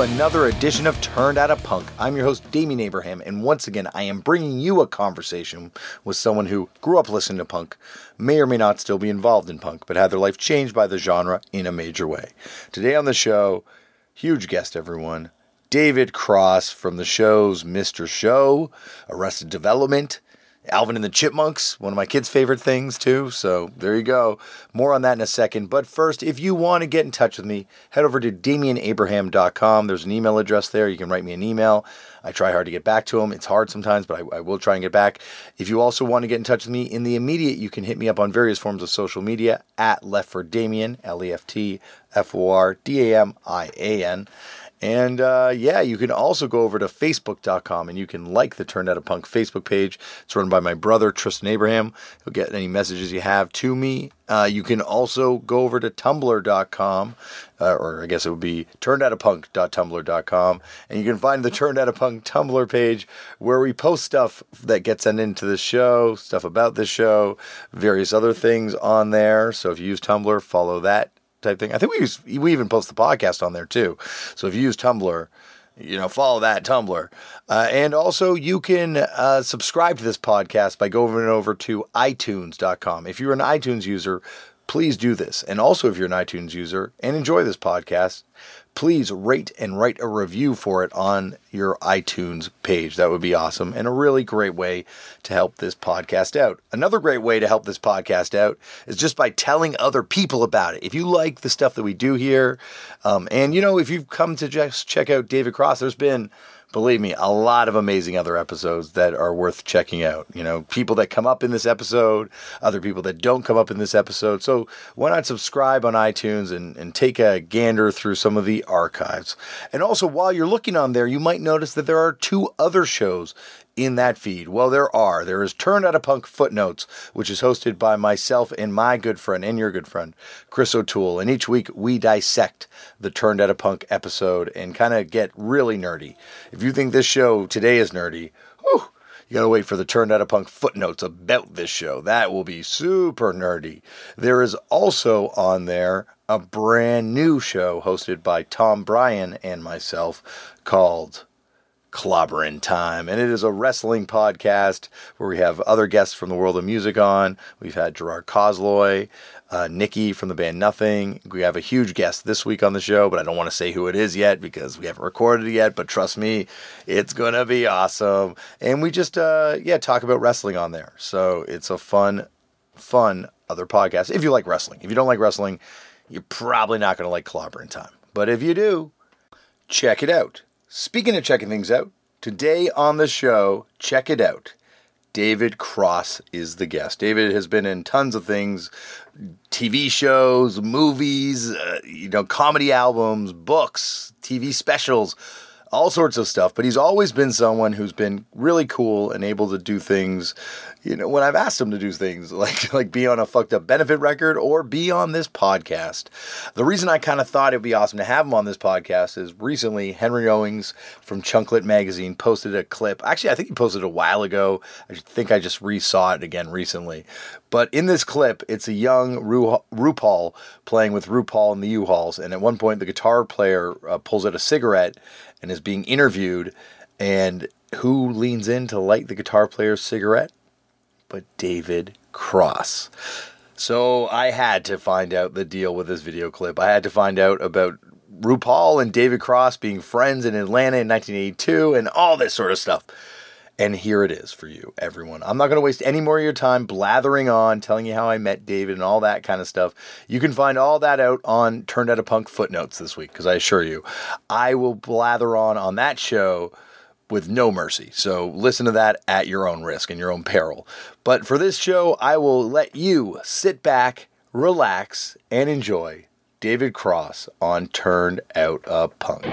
another edition of Turned Out a Punk. I'm your host, Damian Abraham, and once again, I am bringing you a conversation with someone who grew up listening to punk, may or may not still be involved in punk, but had their life changed by the genre in a major way. Today on the show, huge guest, everyone, David Cross from the shows Mr. Show, Arrested Development, Alvin and the Chipmunks, one of my kids' favorite things too. So there you go. More on that in a second. But first, if you want to get in touch with me, head over to DamianAbraham.com. There's an email address there. You can write me an email. I try hard to get back to them. It's hard sometimes, but I, I, will try and get back. If you also want to get in touch with me in the immediate, you can hit me up on various forms of social media at Left for Damian, L E F T F O R D A M I A N. And uh, yeah, you can also go over to facebook.com and you can like the Turned Out a Punk Facebook page. It's run by my brother, Tristan Abraham. He'll get any messages you have to me. Uh, you can also go over to tumblr.com, uh, or I guess it would be turnedoutapunk.tumblr.com, and you can find the Turned Out a Punk Tumblr page where we post stuff that gets sent into the show, stuff about the show, various other things on there. So if you use Tumblr, follow that type thing. I think we use we even post the podcast on there too. So if you use Tumblr, you know, follow that Tumblr. Uh, and also, you can uh, subscribe to this podcast by going over to iTunes.com. If you're an iTunes user, please do this. And also, if you're an iTunes user and enjoy this podcast, please rate and write a review for it on your iTunes page. That would be awesome and a really great way to help this podcast out. Another great way to help this podcast out is just by telling other people about it. If you like the stuff that we do here, um, and you know, if you've come to just check out David Cross, there's been believe me, a lot of amazing other episodes that are worth checking out. You know, people that come up in this episode, other people that don't come up in this episode. So why not subscribe on iTunes and, and take a gander through some of the archives? And also, while you're looking on there, you might notice that there are two other shows in that feed? Well, there are. There is Turned Out a Punk Footnotes, which is hosted by myself and my good friend and your good friend, Chris O'Toole. And each week we dissect the Turned Out a Punk episode and kind of get really nerdy. If you think this show today is nerdy, whew, you gotta wait for the Turned Out a Punk footnotes about this show. That will be super nerdy. There is also on there a brand new show hosted by Tom Bryan and myself called Clobbering Time. And it is a wrestling podcast where we have other guests from the world of music on. We've had Gerard Cosloy, uh, Nikki from the band Nothing. We have a huge guest this week on the show, but I don't want to say who it is yet because we haven't recorded it yet. But trust me, it's going to be awesome. And we just, uh, yeah, talk about wrestling on there. So it's a fun, fun other podcast. If you like wrestling, if you don't like wrestling, you're probably not going to like Clobbering Time. But if you do, check it out. Speaking of checking things out, today on the show, check it out. David Cross is the guest. David has been in tons of things TV shows, movies, uh, you know, comedy albums, books, TV specials, all sorts of stuff. But he's always been someone who's been really cool and able to do things you know, when I've asked him to do things like like be on a fucked up benefit record or be on this podcast. The reason I kind of thought it'd be awesome to have him on this podcast is recently Henry Owings from Chunklet Magazine posted a clip. Actually, I think he posted a while ago. I think I just re-saw it again recently. But in this clip, it's a young Ru- RuPaul playing with RuPaul in the U-Hauls, and at one point the guitar player uh, pulls out a cigarette and is being interviewed, and who leans in to light the guitar player's cigarette? But David Cross. So I had to find out the deal with this video clip. I had to find out about RuPaul and David Cross being friends in Atlanta in 1982 and all this sort of stuff. And here it is for you, everyone. I'm not going to waste any more of your time blathering on, telling you how I met David and all that kind of stuff. You can find all that out on Turned Out a Punk footnotes this week, because I assure you, I will blather on on that show with no mercy. So listen to that at your own risk and your own peril. But for this show, I will let you sit back, relax, and enjoy David Cross on Turned Out a Punk.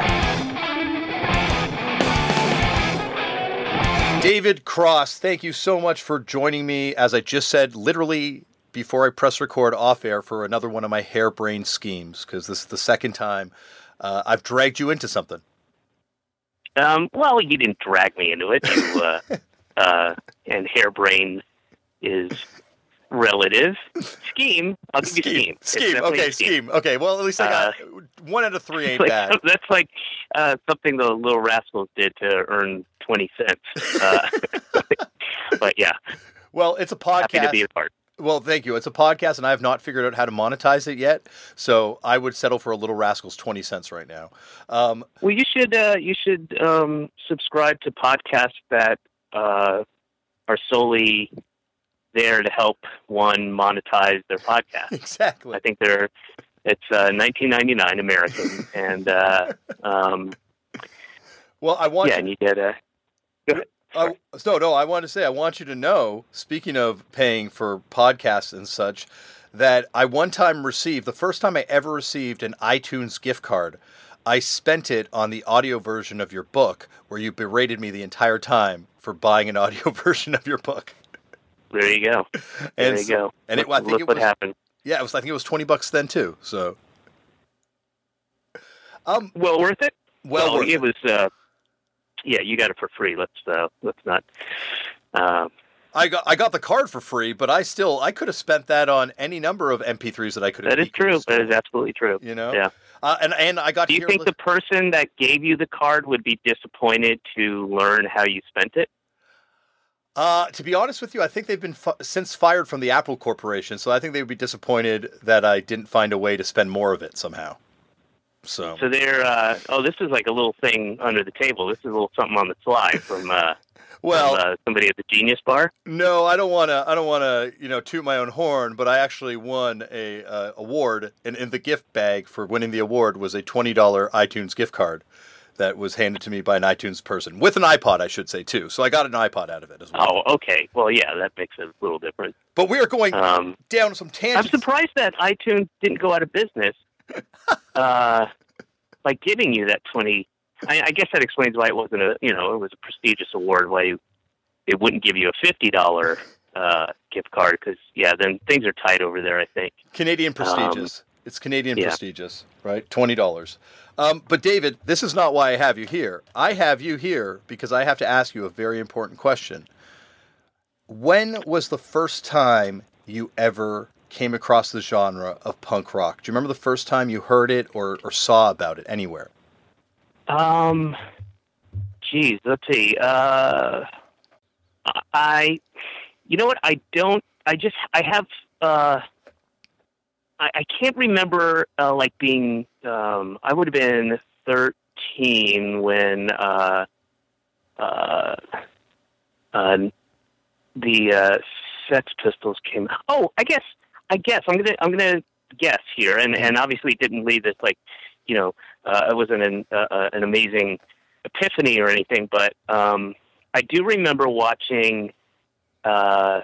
David Cross, thank you so much for joining me. As I just said, literally before I press record off air for another one of my harebrained schemes, because this is the second time uh, I've dragged you into something. Um, well, you didn't drag me into it. You, uh, uh, and harebrained is relative. Scheme. I'll give you scheme. Scheme. Okay, scheme. scheme. Okay, well, at least I got one out of three ain't Like, bad. That's like uh, something the Little Rascals did to earn twenty cents. Uh, but yeah, Well, it's a happy to podcast. be a part. Well, thank you. It's a podcast, and I have not figured out how to monetize it yet. So I would settle for a Little Rascals twenty cents right now. Um, Well, you should uh, you should um, subscribe to podcasts that uh, are solely there to help one monetize their podcast. exactly. I think they're it's uh, 19.99 American, and uh, um, Well, I want yeah, and you get a I, no, no. I want to say, I want you to know. Speaking of paying for podcasts and such, that I one time received the first time I ever received an iTunes gift card. I spent it on the audio version of your book, where you berated me the entire time for buying an audio version of your book. there you go, there And you so- go. and it- I Look think it what was- happened. Yeah, it was. I think it was twenty bucks then too. So, um, Well worth it. well, Well, worth it it. was. Uh, yeah, you got it for free. Let's uh, let's not. Uh, I got I got the card for free, but I still I could have spent that on any number of MP3s that I could have. that is true. That is absolutely true. You know. Yeah. Uh, and and I got Do you think li- the person that gave you the card would be disappointed to learn how you spent it? Uh, to be honest with you, I think they've been fi- since fired from the Apple Corporation, so I think they would be disappointed that I didn't find a way to spend more of it somehow. So, So they're. Uh, oh, this is like a little thing under the table. This is a little something on the fly from. Uh, well, from, uh, somebody at the Genius Bar. no, I don't want to. I don't want to, you know, toot my own horn, but I actually won a uh, award, and in the gift bag for winning the award was a twenty dollar iTunes gift card that was handed to me by an iTunes person with an iPod, I should say too. So I got an iPod out of it as well. Oh, okay. Well, yeah, that makes a little different. But we are going Um, down some tangents. I'm surprised that iTunes didn't go out of business uh, by giving you that twenty. I, I guess that explains why it wasn't a you know it was a prestigious award. Why you, it wouldn't give you a fifty dollar uh, gift card because yeah, then things are tight over there. I think. Canadian prestigious. it's Canadian Um, yeah. prestigious, right? Twenty dollars. Um, but David, this is not why I have you here. I have you here because I have to ask you a very important question. When was the first time you ever came across the genre of punk rock? Do you remember the first time you heard it or, or saw about it anywhere? Um, geez, let's see. Uh, I, you know what? I don't. I just. I have. Uh, I, I can't remember uh, like being. Um, I would have been thirteen when. Uh, uh, uh, the uh, Sex Pistols came. Oh, I guess. I guess I'm gonna. I'm gonna guess here, and and obviously it didn't lead this like, you know, uh, it wasn't an uh, uh, an amazing epiphany or anything, but um, I do remember watching uh,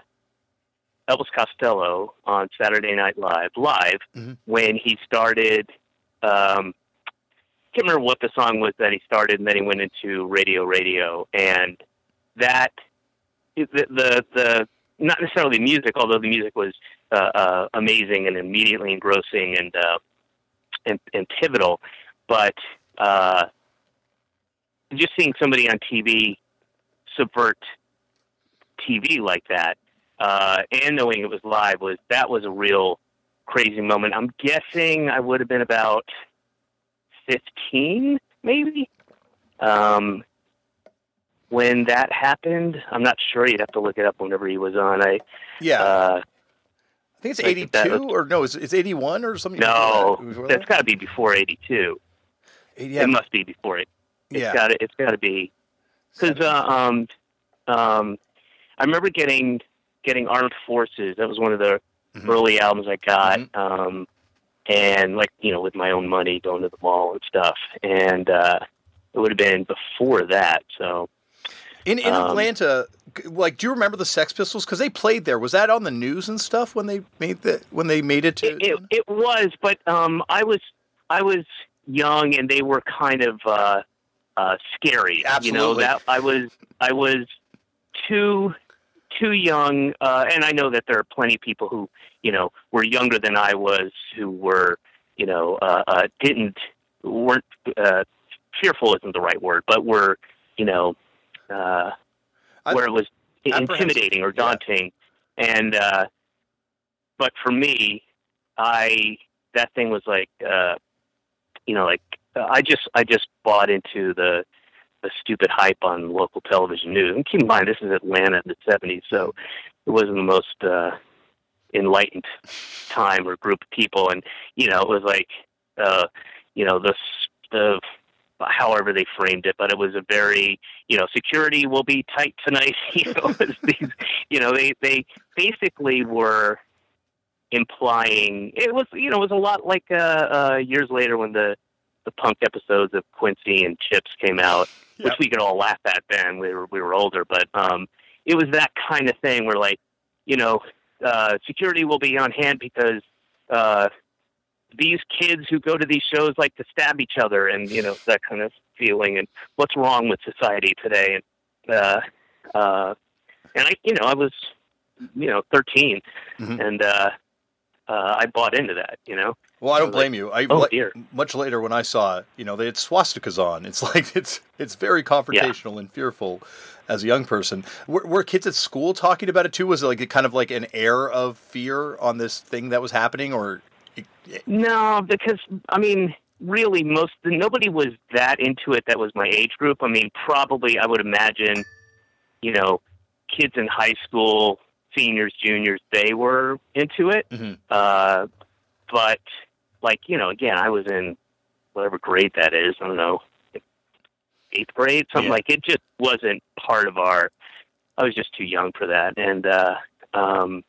Elvis Costello on Saturday Night Live live Mhm. when he started. Um, can't remember what the song was that he started, and then he went into Radio Radio, and that the the, the not necessarily the music, although the music was uh, uh, amazing and immediately engrossing and uh, and, and pivotal, but uh, just seeing somebody on TV subvert TV like that, uh, and knowing it was live was that was a real crazy moment. I'm guessing I would have been about fifteen, maybe. Um, when that happened, I'm not sure. You'd have to look it up whenever he was on. I Yeah, uh, I think it's I think that eighty-two was- or no, it's, it's eighty-one or something. no, before that? That's got to be before '82. yeah, It must be before it. It's yeah. got. It's got to be because uh, um, um, I remember getting getting Armed Forces. That was one of the Mhm. early albums I got, Mhm. um, and like you know, with my own money, going to the mall and stuff. And uh, it would have been before that. So In in Um, Atlanta, like, do you remember the Sex Pistols? Because they played there. Was that on the news and stuff when they made the when they made it to? it, it, it was, but um, I was I was young, and they were kind of uh, uh, scary. You know Absolutely. that I was I was too too young, uh, and I know that there are plenty of people who you know were younger than I was who were you know uh, uh, didn't weren't uh, fearful isn't the right word, but were you know uh, where it was intimidating or yeah. daunting, and uh, but for me, I that thing was like, uh, you know, like I just I just bought into the the stupid hype on local television news. And keep in mind, this is Atlanta in the '70s, so it wasn't the most uh, enlightened time or group of people. And you know, it was like, uh, you know, the the however they framed it, but it was a very, you know, security will be tight tonight. you know, these, you know, they they basically were implying it was, you know, it was a lot like uh, uh, years later when the the punk episodes of Quincy and Chips came out, yep. which we could all laugh at then. We were we were older, but um, it was that kind of thing where like, you know, uh, security will be on hand because uh, these kids who go to these shows like to stab each other and you know that kind of feeling and what's wrong with society today and uh uh and i you know i was you know 13 mm-hmm. and uh uh i bought into that you know well i don't blame like, you i oh, dear. much later when i saw you know they had swastikas on it's like it's it's very confrontational yeah. and fearful as a young person were, were kids at school talking about it too was it like a kind of like an air of fear on this thing that was happening or no, because I mean, really, most nobody was that into it. That was my age group. I mean, probably I would imagine, you know, kids in high school, seniors, juniors, they were into it. Mm-hmm. Uh, but like you know, again, I was in whatever grade that is. I don't know, eighth grade, something yeah. like. It just wasn't part of our. I was just too young for that, and uh, um,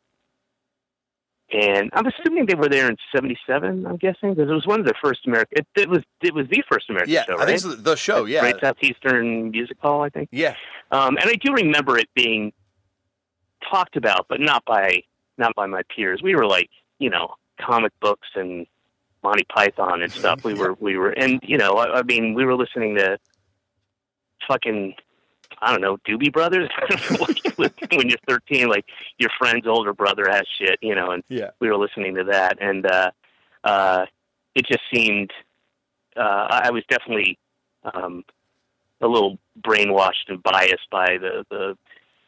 and I'm assuming they were there in '77. I'm guessing because it was one of the first American. It, it, was it was the first American yeah, show, right? I think the show. Yeah, Great Southeastern Music Hall, I think. Yeah, um, and I do remember it being talked about, but not by not by my peers. We were like, you know, comic books and Monty Python and stuff. We were we were, and you know, I, I mean, we were listening to fucking I don't know, Doobie Brothers. when you're 13, like your friend's older brother has shit, you know, and yeah. we were listening to that, and uh, uh, it just seemed uh, I was definitely um, a little brainwashed and biased by the the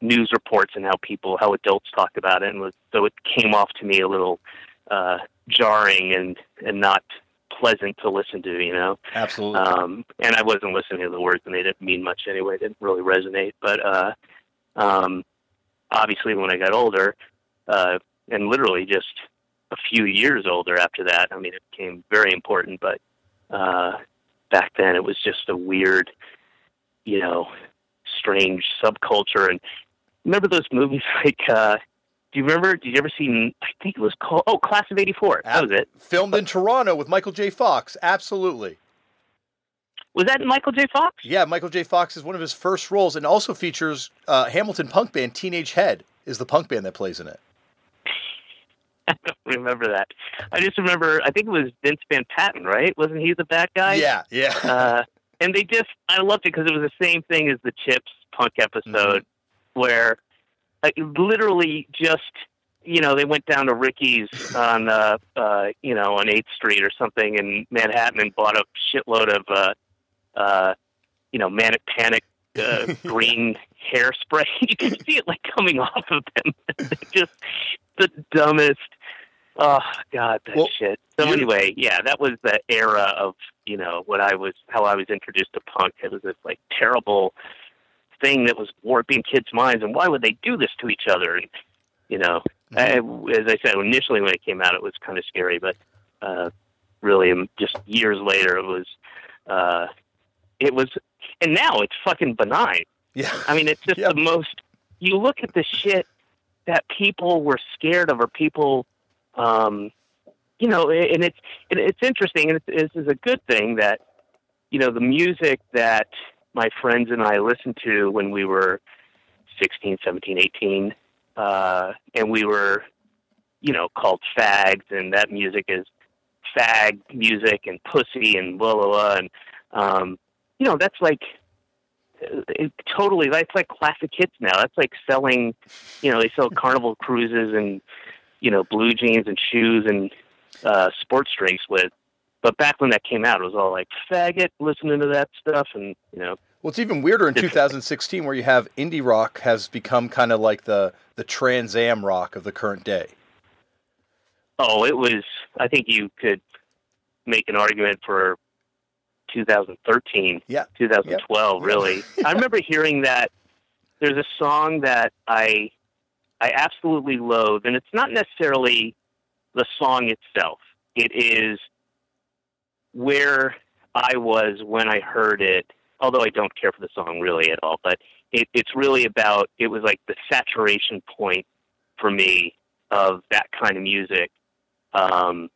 news reports and how people, how adults talk about it, and was, so it came off to me a little uh, jarring and and not pleasant to listen to, you know. Absolutely. Um, and I wasn't listening to the words, and they didn't mean much anyway. They didn't really resonate. But uh, um, obviously, when I got older, uh, and literally just a few years older after that, I mean, it became very important. But uh, back then, it was just a weird, you know, strange subculture. And remember those movies like uh, do you remember? Did you ever see? I think it was called. Oh, Class of '84. That was it. Filmed in Toronto with Michael J. Fox. Absolutely. Was that Michael J. Fox? Yeah, Michael J. Fox is one of his first roles, and also features uh, Hamilton punk band Teenage Head is the punk band that plays in it. I don't remember that. I just remember. I think it was Vince Van Patten, right? Wasn't he the bad guy? Yeah, yeah. Uh, and they just, I loved it because it was the same thing as the Chips punk episode, mm-hmm. where like literally just you know they went down to Ricky's on uh, uh, you know on Eighth Street or something in Manhattan and bought a shitload of uh, uh, you know manic panic uh, green hairspray. you can see it like coming off of them. just the dumbest. Oh God, that well, shit. So anyway, yeah, that was the era of you know what I was how I was introduced to punk. It was this like terrible thing that was warping kids' minds, and why would they do this to each other? And, you know, mm-hmm. I, as I said initially when it came out, it was kind of scary, but uh, really, um, just years later, it was, uh, it was, and now it's fucking benign. Yeah, I mean, it's just the most. You look at the shit that people were scared of, or people, um, you know, and it's it's interesting, and it's, this is a good thing that you know the music that my friends and I listened to when we were 16, 17, 18. Uh, and we were, you know, called fags, and that music is fag music and pussy and blah, blah, blah. And, um, you know, that's like, it, totally, that's like classic hits now. That's like selling, you know, they sell carnival cruises and, you know, blue jeans and shoes and uh, sports drinks with but back when that came out, it was all like faggot, listening to that stuff, and you know. Well, it's even weirder in 2016, where you have indie rock has become kind of like the the Trans Am rock of the current day. Oh, it was. I think you could make an argument for 2013, Yeah. 2012. Yeah. Really, I remember hearing that. There's a song that I I absolutely loathe, and it's not necessarily the song itself. It is where I was when I heard it. Although I don't care for the song really at all, but it, it's really about. It was like the saturation point for me of that kind of music. Um,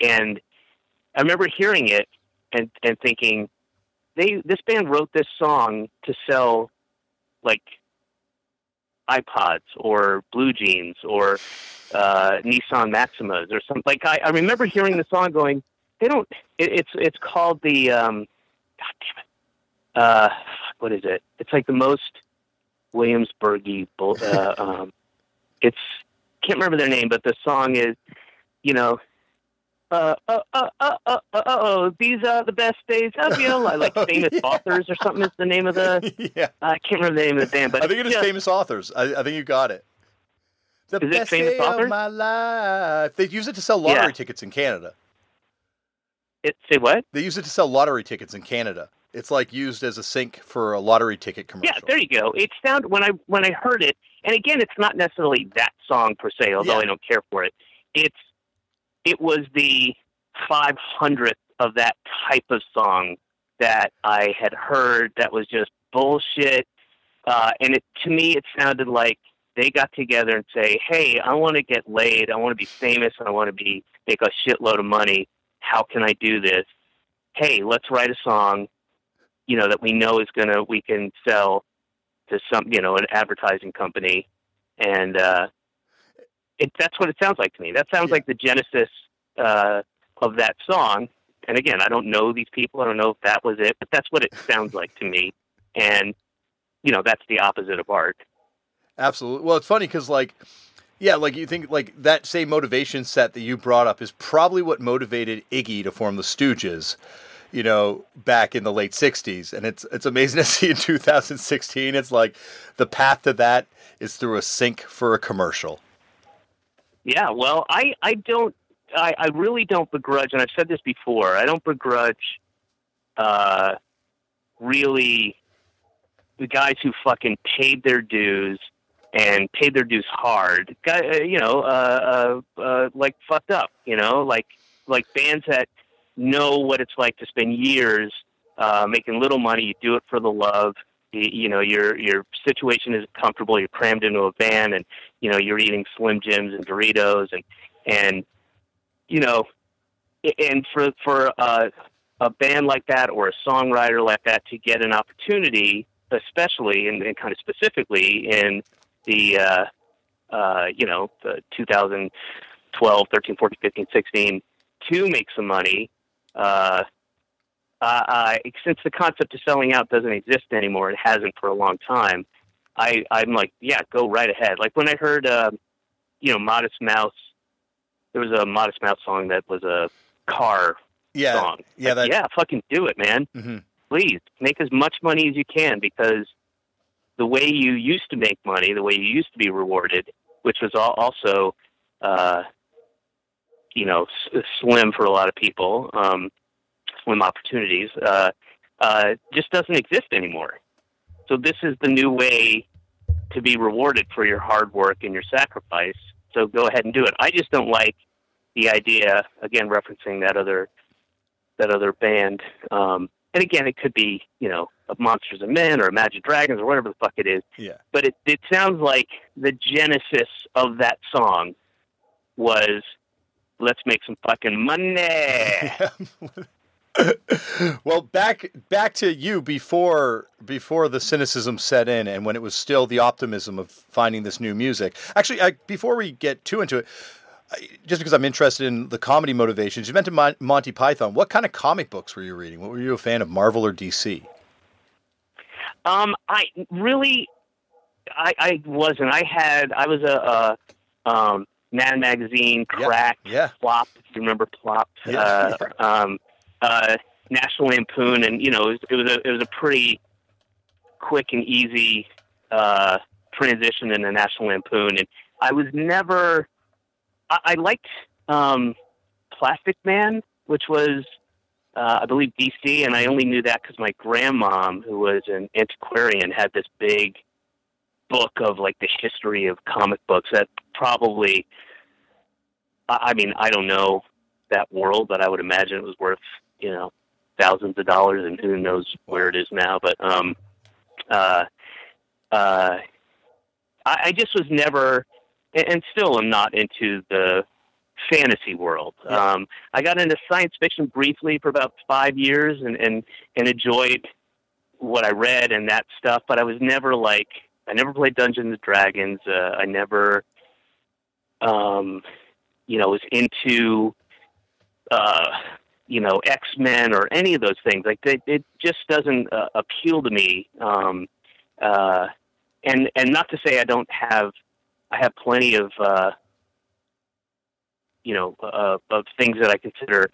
and I remember hearing it and, and thinking, they this band wrote this song to sell like iPods or blue jeans or uh, Nissan Maximas or something. Like I, I remember hearing the song going, they don't. It, it's it's called the um, God damn it. Uh, what is it? It's like the most Williamsburgy. bull- Uh, um, it's can't remember their name, but the song is, you know, uh, uh, uh, uh, uh, uh, oh, these are the best days of your life. Like Oh, famous yeah. authors or something is the name of the. yeah. I can't remember the name of the band, but I think it's is just- famous authors. I, I think you got it. The Is it best famous day authors? of my life. They use it to sell lottery Yeah. tickets in Canada. It, say what? They use it to sell lottery tickets in Canada. It's like used as a sync for a lottery ticket commercial. Yeah, there you go. It sound when I when I heard it, and again, it's not necessarily that song per se, although Yeah. I don't care for it. It's it was the five hundredth of that type of song that I had heard that was just bullshit. Uh, and it to me, it sounded like they got together and say, "Hey, I want to get laid. I want to be famous. I want to be make a shitload of money. How can I do this? Hey, let's write a song you know that we know is gonna we can sell to some you know an advertising company and uh it that's what it sounds like to me that sounds Yeah. like the genesis uh of that song and again i don't know these people i don't know if that was it but that's what it sounds like to me and you know that's the opposite of art Absolutely. Well, it's funny because, like, yeah, like you think like that same motivation set that you brought up is probably what motivated Iggy to form the Stooges. You know, back in the late '60s, and it's it's amazing to see in 2016. It's like the path to that is through a sync for a commercial. Yeah, well, I I don't I, I really don't begrudge, and I've said this before. I don't begrudge, uh, really, the guys who fucking paid their dues and paid their dues hard. Guy, uh, you know, uh, uh, uh, like fucked up. You know, like like bands that know what it's like to spend years uh, making little money. You do it for the love. You, know, your your situation is comfortable. You're crammed into a van, and you know you're eating Slim Jims and Doritos, and and you know, and for for uh, a band like that or a songwriter like that to get an opportunity, especially and, and kind of specifically in the uh, uh, you know the 2012, 13, 14, 15, 16 to make some money. Uh, uh, I, since the concept of selling out doesn't exist anymore, it hasn't for a long time. I, I'm like, yeah, go right ahead. Like when I heard, uh, you know, Modest Mouse, there was a Modest Mouse song that was a car Yeah, song. yeah, Like, that. yeah, fucking do it, man. mhm. Please make as much money as you can because the way you used to make money, the way you used to be rewarded, which was al- also, uh, you know, s- slim for a lot of people, um, slim opportunities, uh, uh, just doesn't exist anymore. So this is the new way to be rewarded for your hard work and your sacrifice. So go ahead and do it. I just don't like the idea, again, referencing that other that other band. Um, and again, it could be, you know, of Monsters and Men or Imagine Dragons or whatever the fuck it is. Yeah. But it, it sounds like the genesis of that song was let's make some fucking money. well, back back to you before before the cynicism set in, and when it was still the optimism of finding this new music. Actually, I, before we get too into it, just because I'm interested in the comedy motivations, you mentioned Mon- Monty Python. What kind of comic books were you reading? What were you a fan of, Marvel or DC? Um, I really, I, I wasn't. I had, I was a, a um, Mad Magazine, Yeah, Crack, yeah. Plop. If you remember Plop, Yeah, uh, um, uh, National Lampoon, and you know, it was, it was a, it was a pretty quick and easy uh, transition into National Lampoon, and I was never. I, I liked um, Plastic Man, which was uh, I believe DC, and I only knew that because my grandmom, who was an antiquarian, had this big book of like the history of comic books that probably I mean, I don't know that world, but I would imagine it was worth, you know, thousands of dollars and who knows where it is now. But um uh uh I, I just was never and still am not into the fantasy world. Yeah. Um I got into science fiction briefly for about five years and, and, and enjoyed what I read and that stuff, but I was never like I never played Dungeons and Dragons. Uh, I never, um, you know, was into, uh, you know, X Men or any of those things. Like they, it just doesn't uh, appeal to me. Um, uh, and and not to say I don't have, I have plenty of, uh, you know, uh, of things that I consider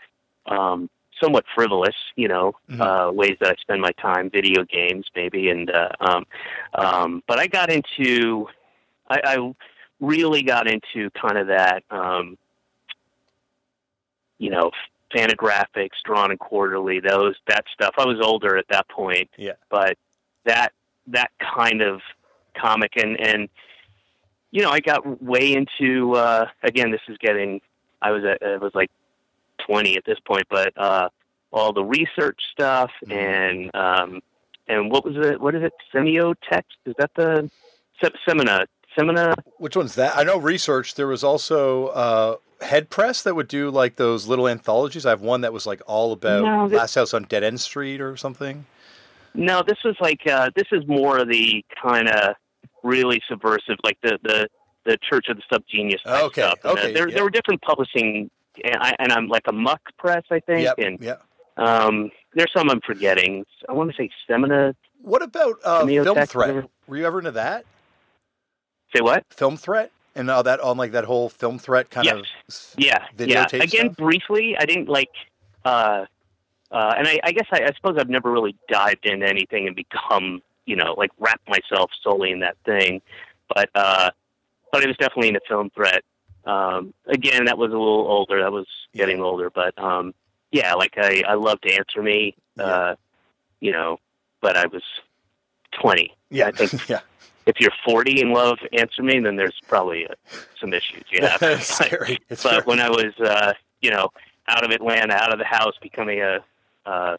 um, somewhat frivolous, you know, Mhm. uh, ways that I spend my time, video games maybe, and uh, um, um, but I got into, I, I really got into kind of that, um, you know, Fantagraphics, drawn and quarterly, those that stuff. I was older at that point, Yeah. but that that kind of comic and and you know, I got way into. Uh, again, this is getting. I was at, I was like twenty at this point, but uh, all the research stuff Mhm. and um, and what was it? What is it? Semiotext? Is that the Se- Semina? Semina? Which one's that? I know research. There was also uh, Head Press that would do like those little anthologies. I have one that was like all about No, this- Last House on Dead End Street or something. No, this was like uh, this is more of the kind of really subversive, like the the the Church of the Subgenius type Okay, stuff. And, uh, okay, there yeah. there were different publishing, and, I, and I'm like Amok Press, I think, Yep. and Yeah. um, there's some I'm forgetting. I want to say Semina. What about uh, Film Threat? Were you ever into that? Say what? Film Threat and all that on like that whole Film Threat kind Yes. of Yeah, yeah. Again, stuff? briefly, I didn't like, uh, uh, and I, I guess I, I suppose I've never really dived into anything and become, you know, like wrap myself solely in that thing. But, uh, but it was definitely in a film threat. Um, again, that was a little older. That was getting older, but um, yeah, like I, I loved Answer Me. Uh, you know, but I was twenty. Yeah. I think yeah. If you're forty and love Answer Me, then there's probably uh, some issues. Yeah, it's scary. It's but very- when I was, uh, you know, out of Atlanta, out of the house, becoming a uh,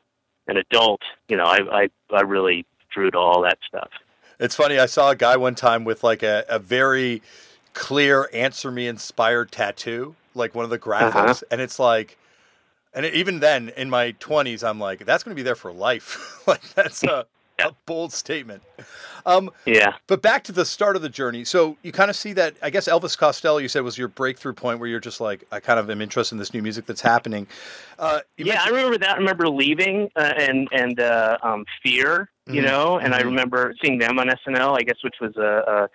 an adult, you know, I, I I really drew to all that stuff. It's funny. I saw a guy one time with like a, a very clear "Answer Me" inspired tattoo, like one of the graphics, Uh-huh. and it's like, and even then, in my twenties, I'm like, that's going to be there for life. like that's a, Yeah. a bold statement. Um, Yeah, but back to the start of the journey. So you kind of see that. I guess Elvis Costello, you said, was your breakthrough point where you're just like, I kind of am interested in this new music that's happening. Uh, yeah, I remember that. I remember leaving uh, and and uh, um, Fear, you Mhm. know, and I Mhm. remember seeing them on SNL. I guess which was uh,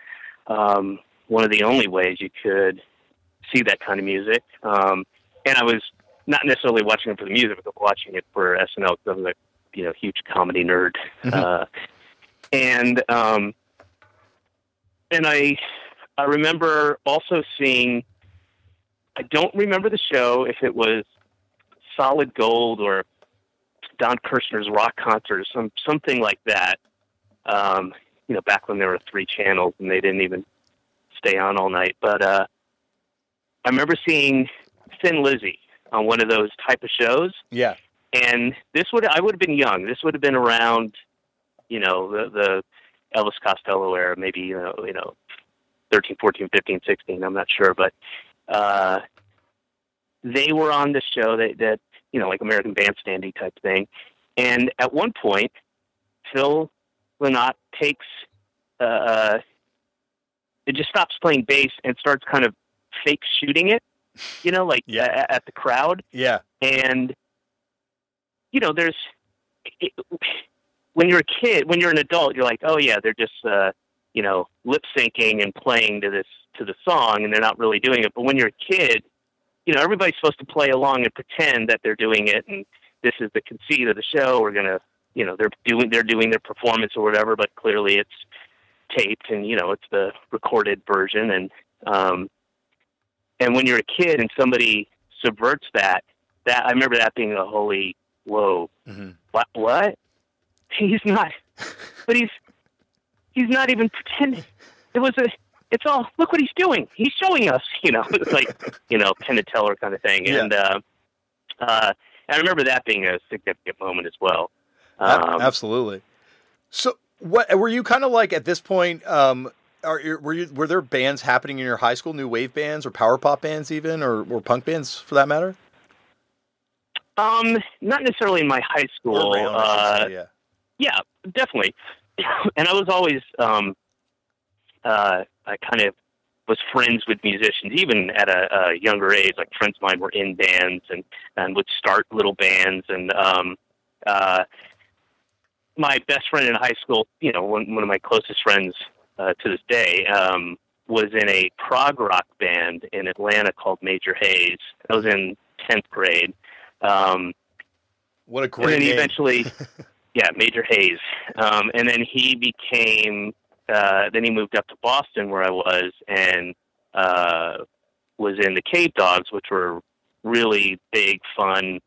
uh, um, one of the only ways you could see that kind of music. Um, and I was not necessarily watching it for the music, but watching it for SNL because I was a you know huge comedy nerd. Mhm. Uh, and um, and I I remember also seeing. I don't remember the show if it was Solid Gold or Don Kirshner's rock concert or some something like that. Um, you know, back when there were three channels and they didn't even stay on all night. But uh, I remember seeing Thin Lizzy on one of those type of shows, yeah, and this would I would have been young. This would have been around, you know, the the Elvis Costello era, maybe you know, you know, 13, 14, 15, 16, I'm not sure, but uh, they were on this show that that you know, like American Bandstandy type thing. And at one point, Phil Lynott takes uh, it just stops playing bass and starts kind of fake shooting it, you know, like Yeah. a- at the crowd yeah, and you know there's it, when you're a kid when you're an adult you're like oh yeah they're just uh you know lip syncing and playing to this to the song and they're not really doing it. But when you're a kid you know everybody's supposed to play along and pretend that they're doing it and this is the conceit of the show. We're gonna you know they're doing they're doing their performance or whatever but clearly it's taped and you know it's the recorded version. And um and when you're a kid and somebody subverts that, that I remember that being a holy whoa. Mm-hmm. What? What? He's not. but he's he's not even pretending. It was a. It's all. Look what he's doing. He's showing us. You know, it's like you know, Penn and Teller kind of thing. Yeah. And uh, uh, I remember that being a significant moment as well. Um, Absolutely. So, what were you kind of like at this point? Um, are were you were there bands happening in your high school, new wave bands or power pop bands, even or or punk bands for that matter? Um, not necessarily in my high school. Around, Uh, say, yeah. yeah, definitely. and I was always, um, uh, I kind of was friends with musicians, even at a, a younger age. Like friends of mine were in bands and and would start little bands. And um, uh, my best friend in high school, you know, one, one of my closest friends uh, to this day, um, was in a prog rock band in Atlanta called Major Hayes. I was in tenth grade. Um, What a and great then he name. eventually, yeah, Major Hayes. Um, and then he became, uh, then he moved up to Boston where I was and uh, was in the Cavedogs, which were really big, fun,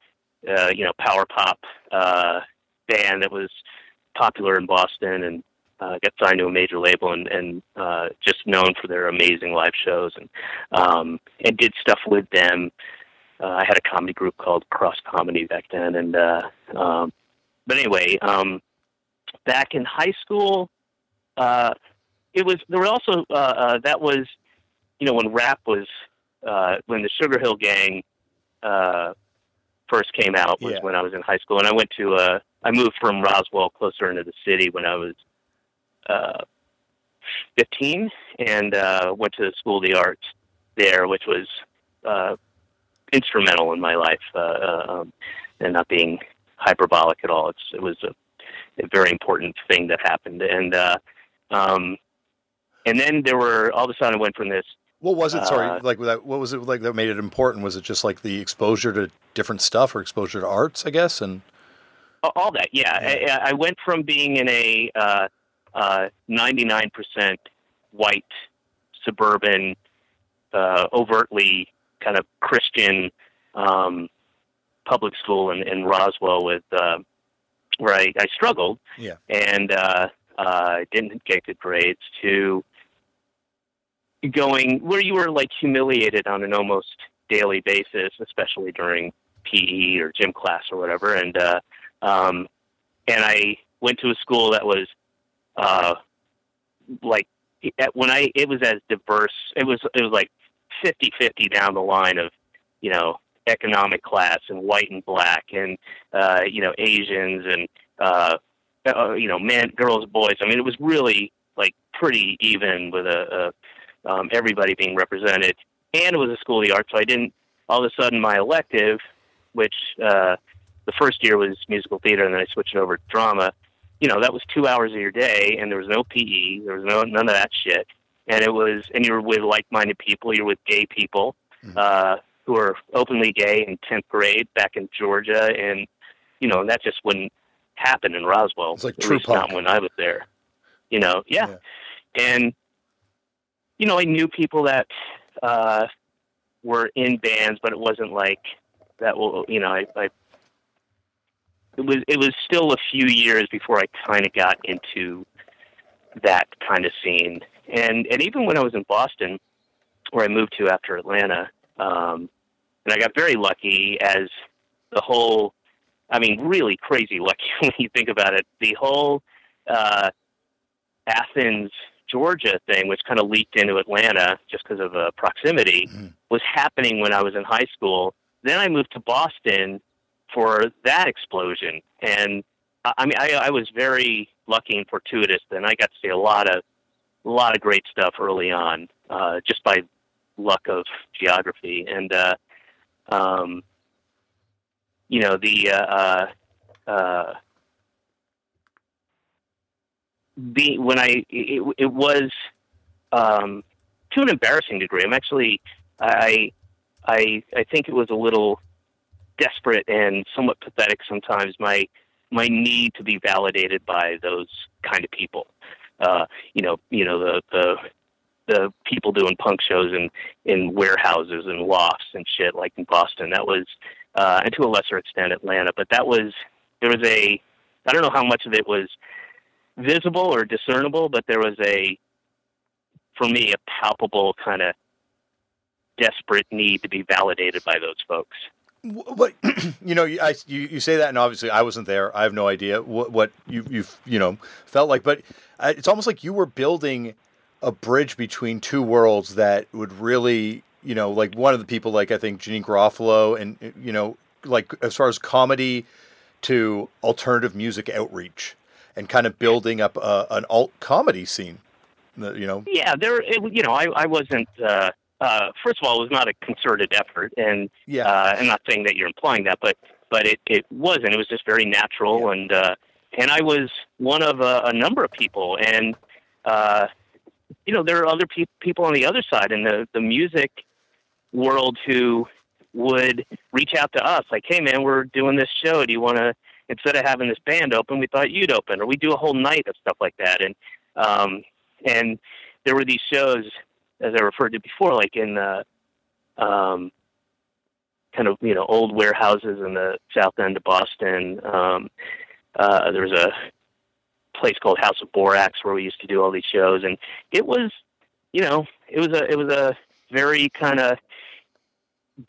uh, you know, power pop uh, band that was popular in Boston and uh, got signed to a major label and, and uh, just known for their amazing live shows and um, and did stuff with them. Uh, I had a comedy group called Cross Comedy back then, and uh, um, but anyway, um, back in high school, uh, it was there were also uh, uh, that was you know when rap was uh, when the Sugar Hill Gang uh, first came out was Yeah. when I was in high school, and I went to uh, I moved from Roswell closer into the city when I was uh, 15, and uh, went to the School of the Arts there, which was uh, instrumental in my life, uh, uh, um, and not being hyperbolic at all. It's it was a, a very important thing that happened, and uh, um, and then there were all of a sudden I went from this. What was it? Sorry, uh, like that. What was it like that made it important? Was it just like the exposure to different stuff or exposure to arts? I guess and all that yeah I, I went from being in a uh, uh, 99% white suburban uh, overtly kind of christian um, public school in, in roswell with uh, where I, I struggled Yeah. and uh, uh, didn't get good grades to going where you were like humiliated on an almost daily basis especially during pe or gym class or whatever and uh, um, and I went to a school that was uh, like at- when I it was as diverse. It was it was like 50-50 down the line of you know economic class and white and black and uh, you know Asians and uh, uh, you know men, girls, boys. I mean, it was really like pretty even with a, a um, everybody being represented. And it was a school of the arts, so I didn't all of a sudden my elective, which uh, the first year was musical theater, and then I switched over to drama. You know, that was two hours of your day, and there was no PE, there was no none of that shit. And it was, and you were with like-minded people. You're with gay people Mhm. uh, who are openly gay in tenth grade back in Georgia, and you know, and that just wouldn't happen in Roswell. It's like true not when I was there. You know, yeah. Yeah. And you know, I knew people that uh, were in bands, but it wasn't like that. Will you know? I, I it was it was still a few years before I kind of got into that kind of scene, and and even when I was in Boston, where I moved to after Atlanta, um, and I got very lucky as the whole. I mean, really crazy lucky when you think about it. The whole uh, Athens, Georgia thing, which kind of leaked into Atlanta just because of uh, proximity, Mhm. was happening when I was in high school. Then I moved to Boston for that explosion, and I I mean, I, I was very lucky and fortuitous. Then I got to see a lot of, a lot of great stuff early on, uh, just by luck of geography, and uh, um, you know the. Uh, uh, uh, when I it, it was um, to an embarrassing degree. I'm actually I I I think it was a little desperate and somewhat pathetic sometimes. My my need to be validated by those kind of people. Uh, you know, you know the the the people doing punk shows in in warehouses and lofts and shit like in Boston. That was, uh, and to a lesser extent Atlanta, but that was there was a I don't know how much of it was visible or discernible, but there was a for me a palpable kind of desperate need to be validated by those folks. What you know, I, you you say that, and obviously I wasn't there. I have no idea what what you you you know felt like, but uh, it's almost like you were building a bridge between two worlds that would really, you know, like one of the people, like I think Janeane Garofalo, and you know, like as far as comedy to alternative music outreach, and kind of building up a, an alt comedy scene. You know. Yeah, there. It, you know, I I wasn't. Uh, uh, first of all, it was not a concerted effort, and yeah, uh, I'm not saying that you're implying that, but but it it wasn't. It was just very natural, yeah. and uh, and I was one of a, a number of people, and uh, you know, there are other pe- people on the other side in the, the music world who would reach out to us like, hey, man, we're doing this show. Do you want to, instead of having this band open, we thought you'd open, or we do a whole night of stuff like that. And, um, and there were these shows, as I referred to before, like in the, um, kind of, you know, old warehouses in the south end of Boston. Um, uh, there was a place called House of Borax where we used to do all these shows, and it was, you know, it was a it was a very kind of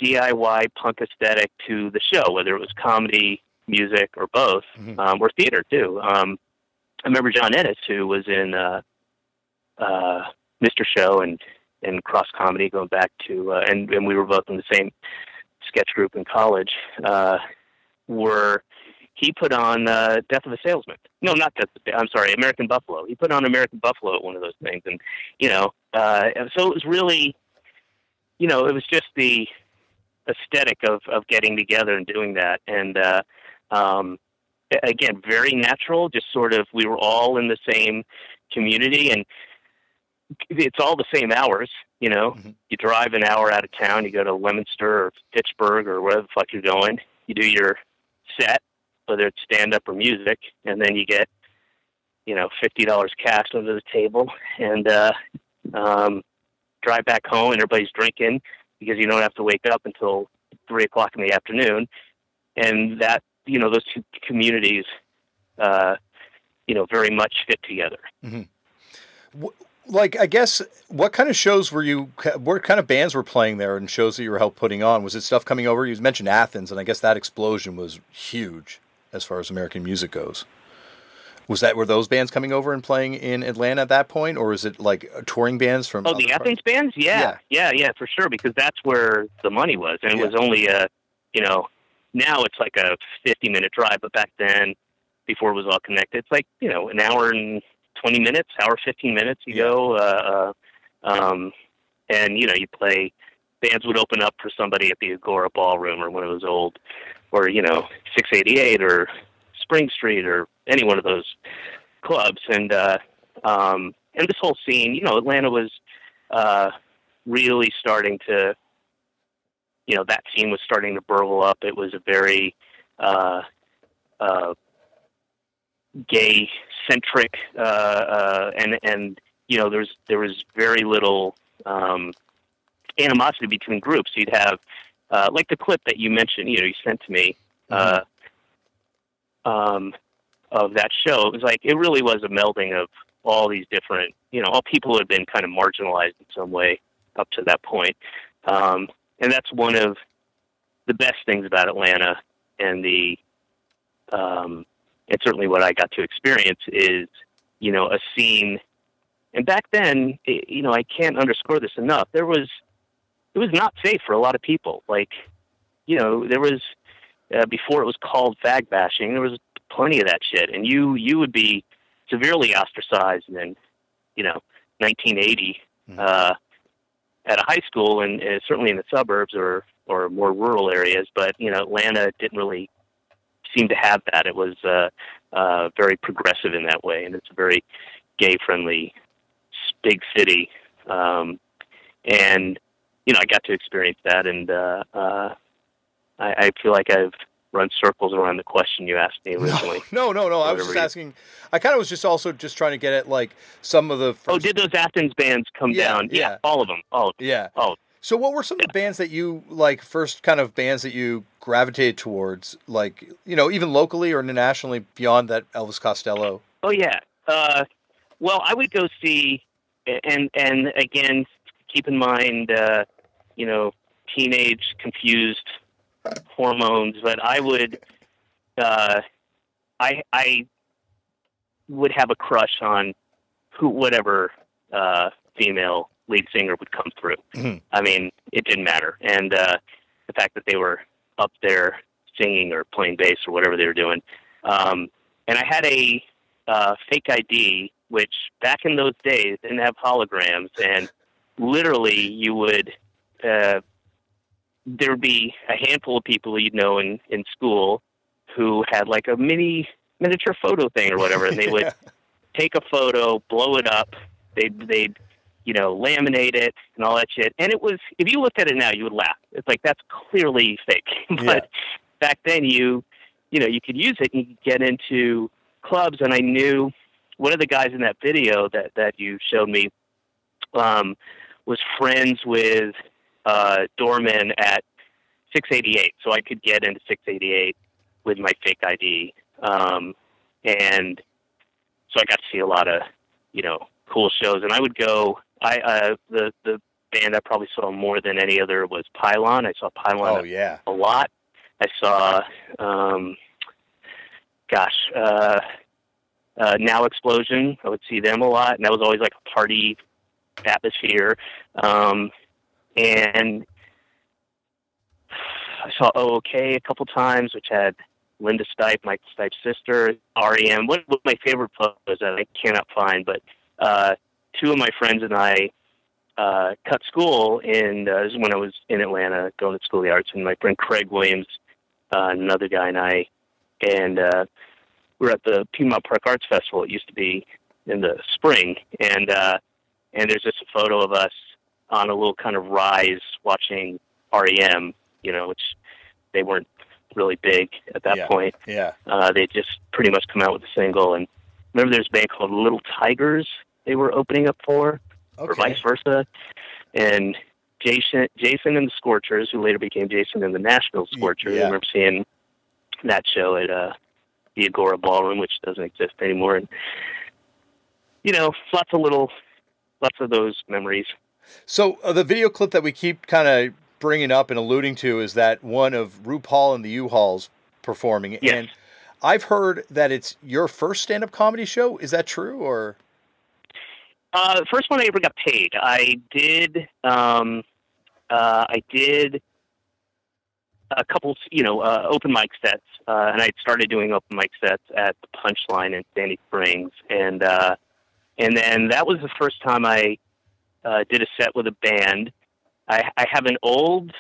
DIY punk aesthetic to the show, whether it was comedy, music, or both, mm-hmm. um, or theater too. Um, I remember John Ennis, who was in uh, uh, Mr. Show and and cross comedy, going back to, uh, and and we were both in the same sketch group in college. Uh, were he put on uh, Death of a Salesman. No, not Death. I'm sorry, American Buffalo. He put on American Buffalo at one of those things, and you know, uh, so it was really, you know, it was just the aesthetic of of getting together and doing that, and uh, um, again, very natural. Just sort of, we were all in the same community, and it's all the same hours. You know, mm-hmm. you drive an hour out of town, you go to Leominster or Fitchburg or wherever the fuck you're going. You do your set, whether it's stand up or music, and then you get you know fifty dollars cash under the table and uh, um, drive back home, and everybody's drinking because you don't have to wake up until three o'clock in the afternoon, and that you know those two communities, uh, you know, very much fit together. Mm-hmm. Like, I guess, what kind of shows were you? What kind of bands were playing there, and shows that you were helped putting on? Was it stuff coming over? You mentioned Athens, and I guess that explosion was huge as far as American music goes. Was that were those bands coming over and playing in Atlanta at that point, or is it like touring bands from? Oh, the Athens bands, yeah. yeah, yeah, yeah, for sure, because that's where the money was, and it yeah. was only a, you know, now it's like a fifty-minute drive, but back then, before it was all connected, it's like you know an hour and twenty minutes, hour fifteen minutes. You go, uh, uh, um, and you know you play. Bands would open up for somebody at the Agora Ballroom or one of those old or you know 688 or Spring Street or any one of those clubs, and uh, um, and this whole scene, you know, Atlanta was uh, really starting to, you know, that scene was starting to burble up. It was a very uh, uh, gay centric, uh, uh, and and you know, there's there was very little um, animosity between groups. You'd have uh, like the clip that you mentioned, you know, you sent to me uh, um, of that show. It was like it really was a melding of all these different, you know, all people who had been kind of marginalized in some way up to that point. Um, and that's one of the best things about Atlanta, and the um, and certainly what I got to experience is, you know, a scene. And back then, it, you know, I can't underscore this enough. There was it was not safe for a lot of people. Like, you know, there was uh, before it was called fag bashing. There was plenty of that shit, and you you would be severely ostracized in, you know, 1980 mm-hmm. uh, at a high school, and uh, certainly in the suburbs or or more rural areas. But you know, Atlanta didn't really seem to have that. It was uh, uh, very progressive in that way, and it's a very gay friendly big city. Um, and you know, I got to experience that, and uh, uh, I, I feel like I've run circles around the question you asked me originally. No, no, no. no. I was just asking. I kind of was just also just trying to get at like some of the. First... Oh, did those Athens bands come yeah, down? Yeah. yeah, all of them. Oh, yeah. Oh. So, what were some of the bands that you like? First, kind of bands that you gravitated towards, like you know, even locally or internationally, beyond that Elvis Costello. Oh yeah. Uh, well, I would go see, and and again, keep in mind, uh, you know, teenage confused hormones, but I would, uh, I I would have a crush on who whatever uh, female lead singer would come through. Mm-hmm. I mean, it didn't matter, and uh, the fact that they were up there singing or playing bass or whatever they were doing. Um, and I had a uh, fake ID, which back in those days didn't have holograms, and literally you would uh, there would be a handful of people you'd know in in school who had like a mini miniature photo thing or whatever, and they would take a photo, blow it up, they'd they'd you know laminate it and all that shit. And it was if you looked at it now, you would laugh. It's like that's clearly fake, but yeah. back then you you know you could use it and you could get into clubs. And I knew one of the guys in that video that that you showed me um, was friends with uh, doorman at 688, so I could get into 688 with my fake ID, um, and so I got to see a lot of you know cool shows. And I would go. I uh, the the band I probably saw more than any other was Pylon. I saw Pylon. Oh yeah, a lot. I saw, um, gosh, uh, uh, Now Explosion. I would see them a lot, and that was always like a party atmosphere. Um, and I saw OK a couple times, which had Lynda Stipe, Mike Stipe's sister, REM. One of my favorite photos that I cannot find, but uh, two of my friends and I uh, cut school in uh, this is when I was in Atlanta going to school of the arts, and my friend Craig Williams, uh, another guy, and I, and uh, we were at the Piedmont Park Arts Festival. It used to be in the spring, and uh, and there's just a photo of us on a little kind of rise watching REM, you know, which they weren't really big at that yeah. point. Yeah. Uh, they just pretty much come out with a single. And remember, there's a band called Little Tigers they were opening up for, okay. or vice versa. And Jason, Jason and the Scorchers, who later became Jason and the Nashville Scorchers. Yeah. I remember seeing that show at uh, the Agora Ballroom, which doesn't exist anymore. And you know, lots of little, lots of those memories. So uh, the video clip that we keep kind of bringing up and alluding to is that one of RuPaul and the U-Hauls performing. Yes. And I've heard that it's your first stand-up comedy show. Is that true or? Uh, the first one I ever got paid. I did. Um, uh, I did a couple, you know, uh, open mic sets, uh, and I started doing open mic sets at the Punchline in Sandy Springs, and uh, and then that was the first time I uh, did a set with a band. I, I have an old,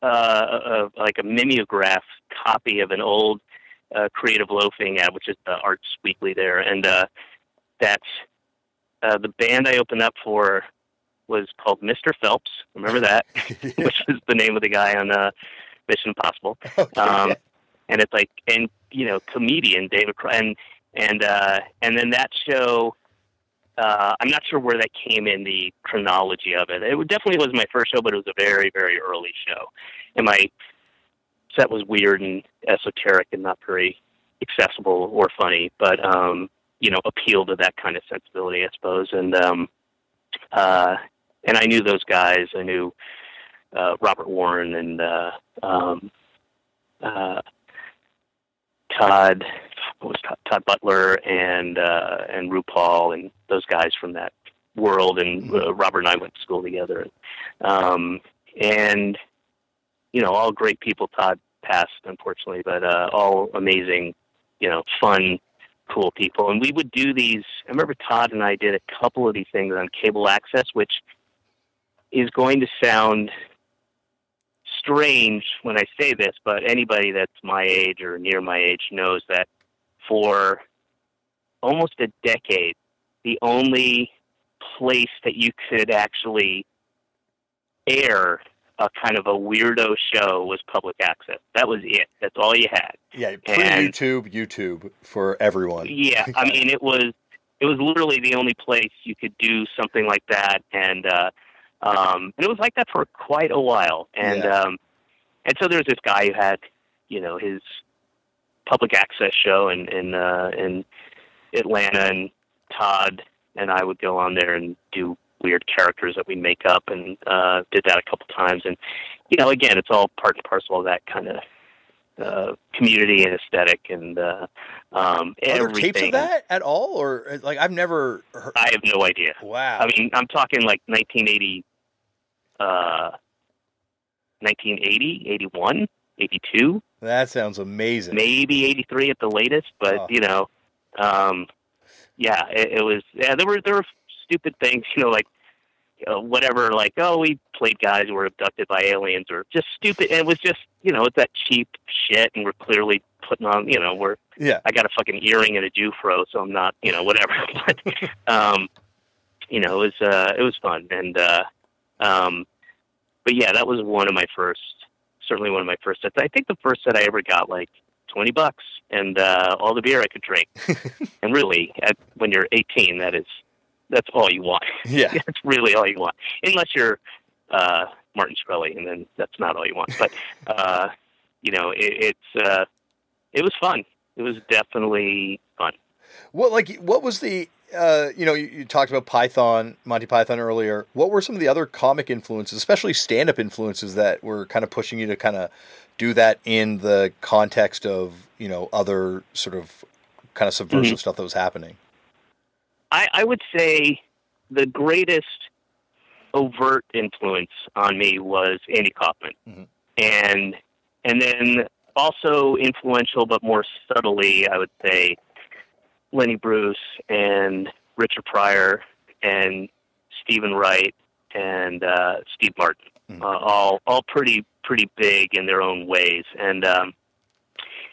uh, uh, like a mimeograph copy of an old uh, Creative Loafing ad, which is the Arts Weekly there, and uh, that's uh, the band I opened up for was called Mr. Phelps. Remember that, which is the name of the guy on uh, Mission Impossible. Okay. Um, and it's like, and you know, comedian David, and and uh, and then that show uh, I'm not sure where that came in the chronology of it. It definitely was my first show, but it was a very, very early show, and my set was weird and esoteric and not very accessible or funny, but um, you know, appeal to that kind of sensibility, I suppose. And um, uh, and I knew those guys. I knew uh, Robert Warren and uh, um, uh, Todd was Todd, Todd Butler and uh, and RuPaul and those guys from that world. And uh, Mm-hmm. Robert and I went to school together. Um, and you know, all great people. Todd passed, unfortunately, but uh, all amazing, you know, fun, cool people. And we would do these. I remember Todd and I did a couple of these things on cable access, which is going to sound strange when I say this, but anybody that's my age or near my age knows that for almost a decade, the only place that you could actually air a kind of a weirdo show was public access. That was it. That's all you had. Yeah, pre YouTube, YouTube for everyone. Yeah, I mean, it was it was literally the only place you could do something like that, and uh, um, and it was like that for quite a while. And Yeah. um, and so there was this guy who had, you know, his public access show in in uh, in Atlanta, and Todd and I would go on there and do weird characters that we make up, and uh, did that a couple times. And you know, again, it's all part and parcel of that kind of. Uh, community and aesthetic and uh, um, Are there tapes of that at all, or like I've never heard? I have no idea. wow. I mean, I'm talking like 1980, uh, 1980, 81, 82, that sounds amazing. maybe 83 at the latest. But Oh. you know, um, yeah, it, it was. Yeah, there were there were stupid things. You know, like uh, whatever. Like, oh, we played guys who were abducted by aliens, or just stupid. And it was just you know, it's that cheap shit, and we're clearly putting on. You know, we're Yeah. I got a fucking earring and a Jew fro, so I'm not, you know, whatever. but um, you know, it was uh, it was fun, and uh, um, but yeah, that was one of my first, certainly one of my first sets. I think the first set I ever got like twenty bucks and uh, all the beer I could drink. and really, at, when you're 18, that is that's all you want. Yeah. that's really all you want, unless you're uh, Martin Shkreli, and then that's not all you want. But uh, you know, it, it's uh, it was fun. It was definitely fun. What like what was the uh, you know you, you talked about Python, Monty Python earlier. What were some of the other comic influences, especially stand-up influences that were kind of pushing you to kind of do that in the context of you know other sort of kind of subversive stuff that was happening? I, I would say the greatest overt influence on me was Andy Kaufman, Mhm. and and then also influential, but more subtly, I would say Lenny Bruce and Richard Pryor and Steven Wright and uh, Steve Martin, Mhm. uh, all all pretty pretty big in their own ways, and um,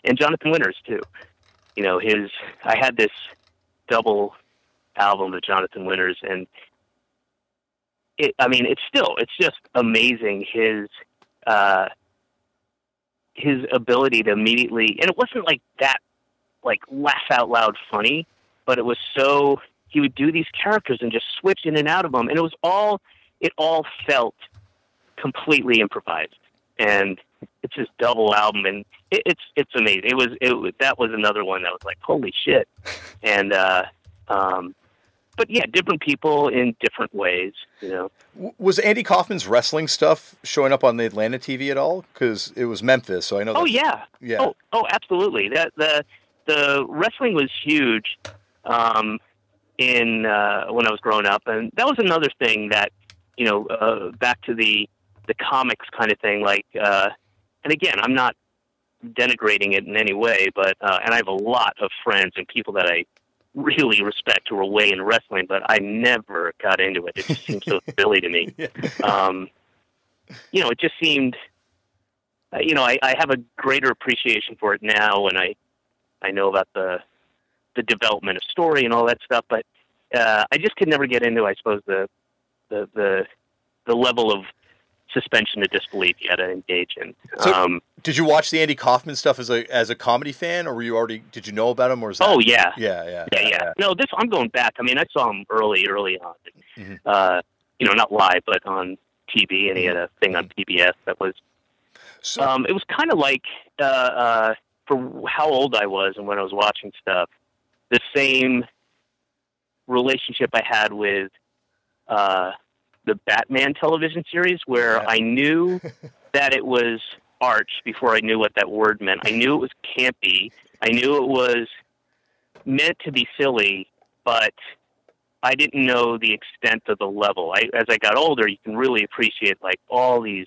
and Jonathan Winters too. You know, his I had this double album of Jonathan Winters, and it. I mean, it's still it's just amazing his uh, his ability to immediately, and it wasn't like that, like laugh out loud funny, but it was so he would do these characters and just switch in and out of them, and it was all it all felt completely improvised, and it's his double album, and it, it's it's amazing. It was it was, that was another one that was like holy shit, and uh, um, but yeah, different people in different ways, you know. Was Andy Kaufman's wrestling stuff showing up on the Atlanta TV at all? Because it was Memphis, so I know. Oh yeah, yeah. Oh, oh, absolutely. That the the wrestling was huge um, in uh, when I was growing up, and that was another thing that you know uh, back to the the comics kind of thing. Like, uh, and again, I'm not denigrating it in any way, but uh, and I have a lot of friends and people that I really respect who are way in wrestling, but I never got into it. It just seems so silly to me Yeah. um, you know, it just seemed, uh, you know, I, I have a greater appreciation for it now, and I, I know about the, the development of story and all that stuff. But uh, I just could never get into, I suppose, the, the, the, the level of suspension of disbelief you had to engage in. So- um, Did you watch the Andy Kaufman stuff as a as a comedy fan, or were you already? Did you know about him, or is that? oh yeah, yeah, yeah, yeah, yeah. No, this I'm going back. I mean, I saw him early, early on. Mhm. Uh, you know, not live, but on TV, and he had a thing on PBS that was So, Um, it was kind of like uh, uh, for how old I was and when I was watching stuff, the same relationship I had with uh, the Batman television series, where Yeah. I knew that it was arch before I knew what that word meant. I knew it was campy. I knew it was meant to be silly, but I didn't know the extent of the level. I, as I got older, you can really appreciate like all these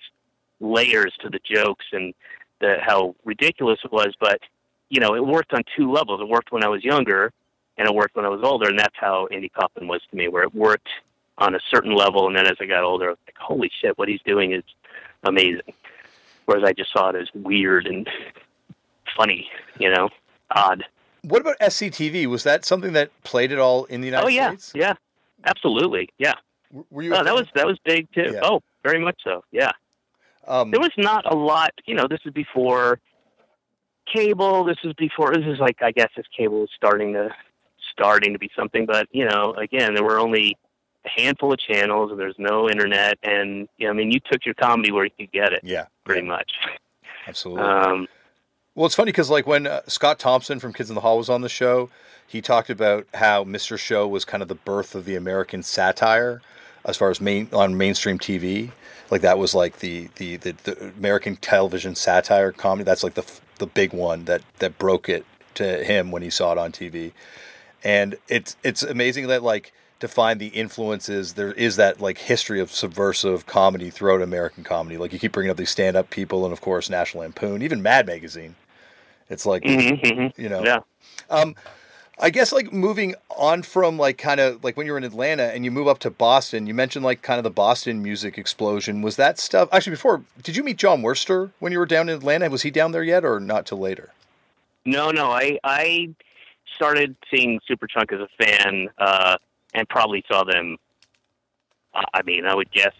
layers to the jokes and the, how ridiculous it was. But you know, it worked on two levels. It worked when I was younger, and it worked when I was older, and that's how Andy Kaufman was to me, where it worked on a certain level, and then as I got older, I was like, holy shit, what he's doing is amazing. Whereas I just saw it as weird and funny, you know, odd. what about SCTV? Was that something that played at all in the United States? oh yeah, States? yeah, absolutely, yeah. Were you? Oh, that was that was big too. Yeah. Oh, very much so. Yeah. Um, there was not a lot. You know, this is before cable. This is before. This is like I guess if cable was starting to starting to be something. But you know, again, there were only a handful of channels, and there's no internet. And you know, I mean, you took your comedy where you could get it, yeah, pretty yeah, much. absolutely. Um, Well, it's funny because like when uh, Scott Thompson from Kids in the Hall was on the show, he talked about how Mr. Show was kind of the birth of the American satire, as far as main on mainstream TV. Like that was like the the, the, the American television satire comedy. That's like the the big one that that broke it to him when he saw it on TV. And it's it's amazing that like to find the influences there is that like history of subversive comedy throughout American comedy. Like you keep bringing up these stand up people and of course National Lampoon, even Mad Magazine. It's like mhm, mhm. you know. Yeah. Um, I guess like moving on from like kind of like when you were in Atlanta and you move up to Boston, you mentioned like kind of the Boston music explosion. Was that stuff actually before? Did you meet Jon Wurster when you were down in Atlanta? Was he down there yet or not till later? No, no. I I started seeing Superchunk as a fan, uh, and probably saw them. I mean, I would guess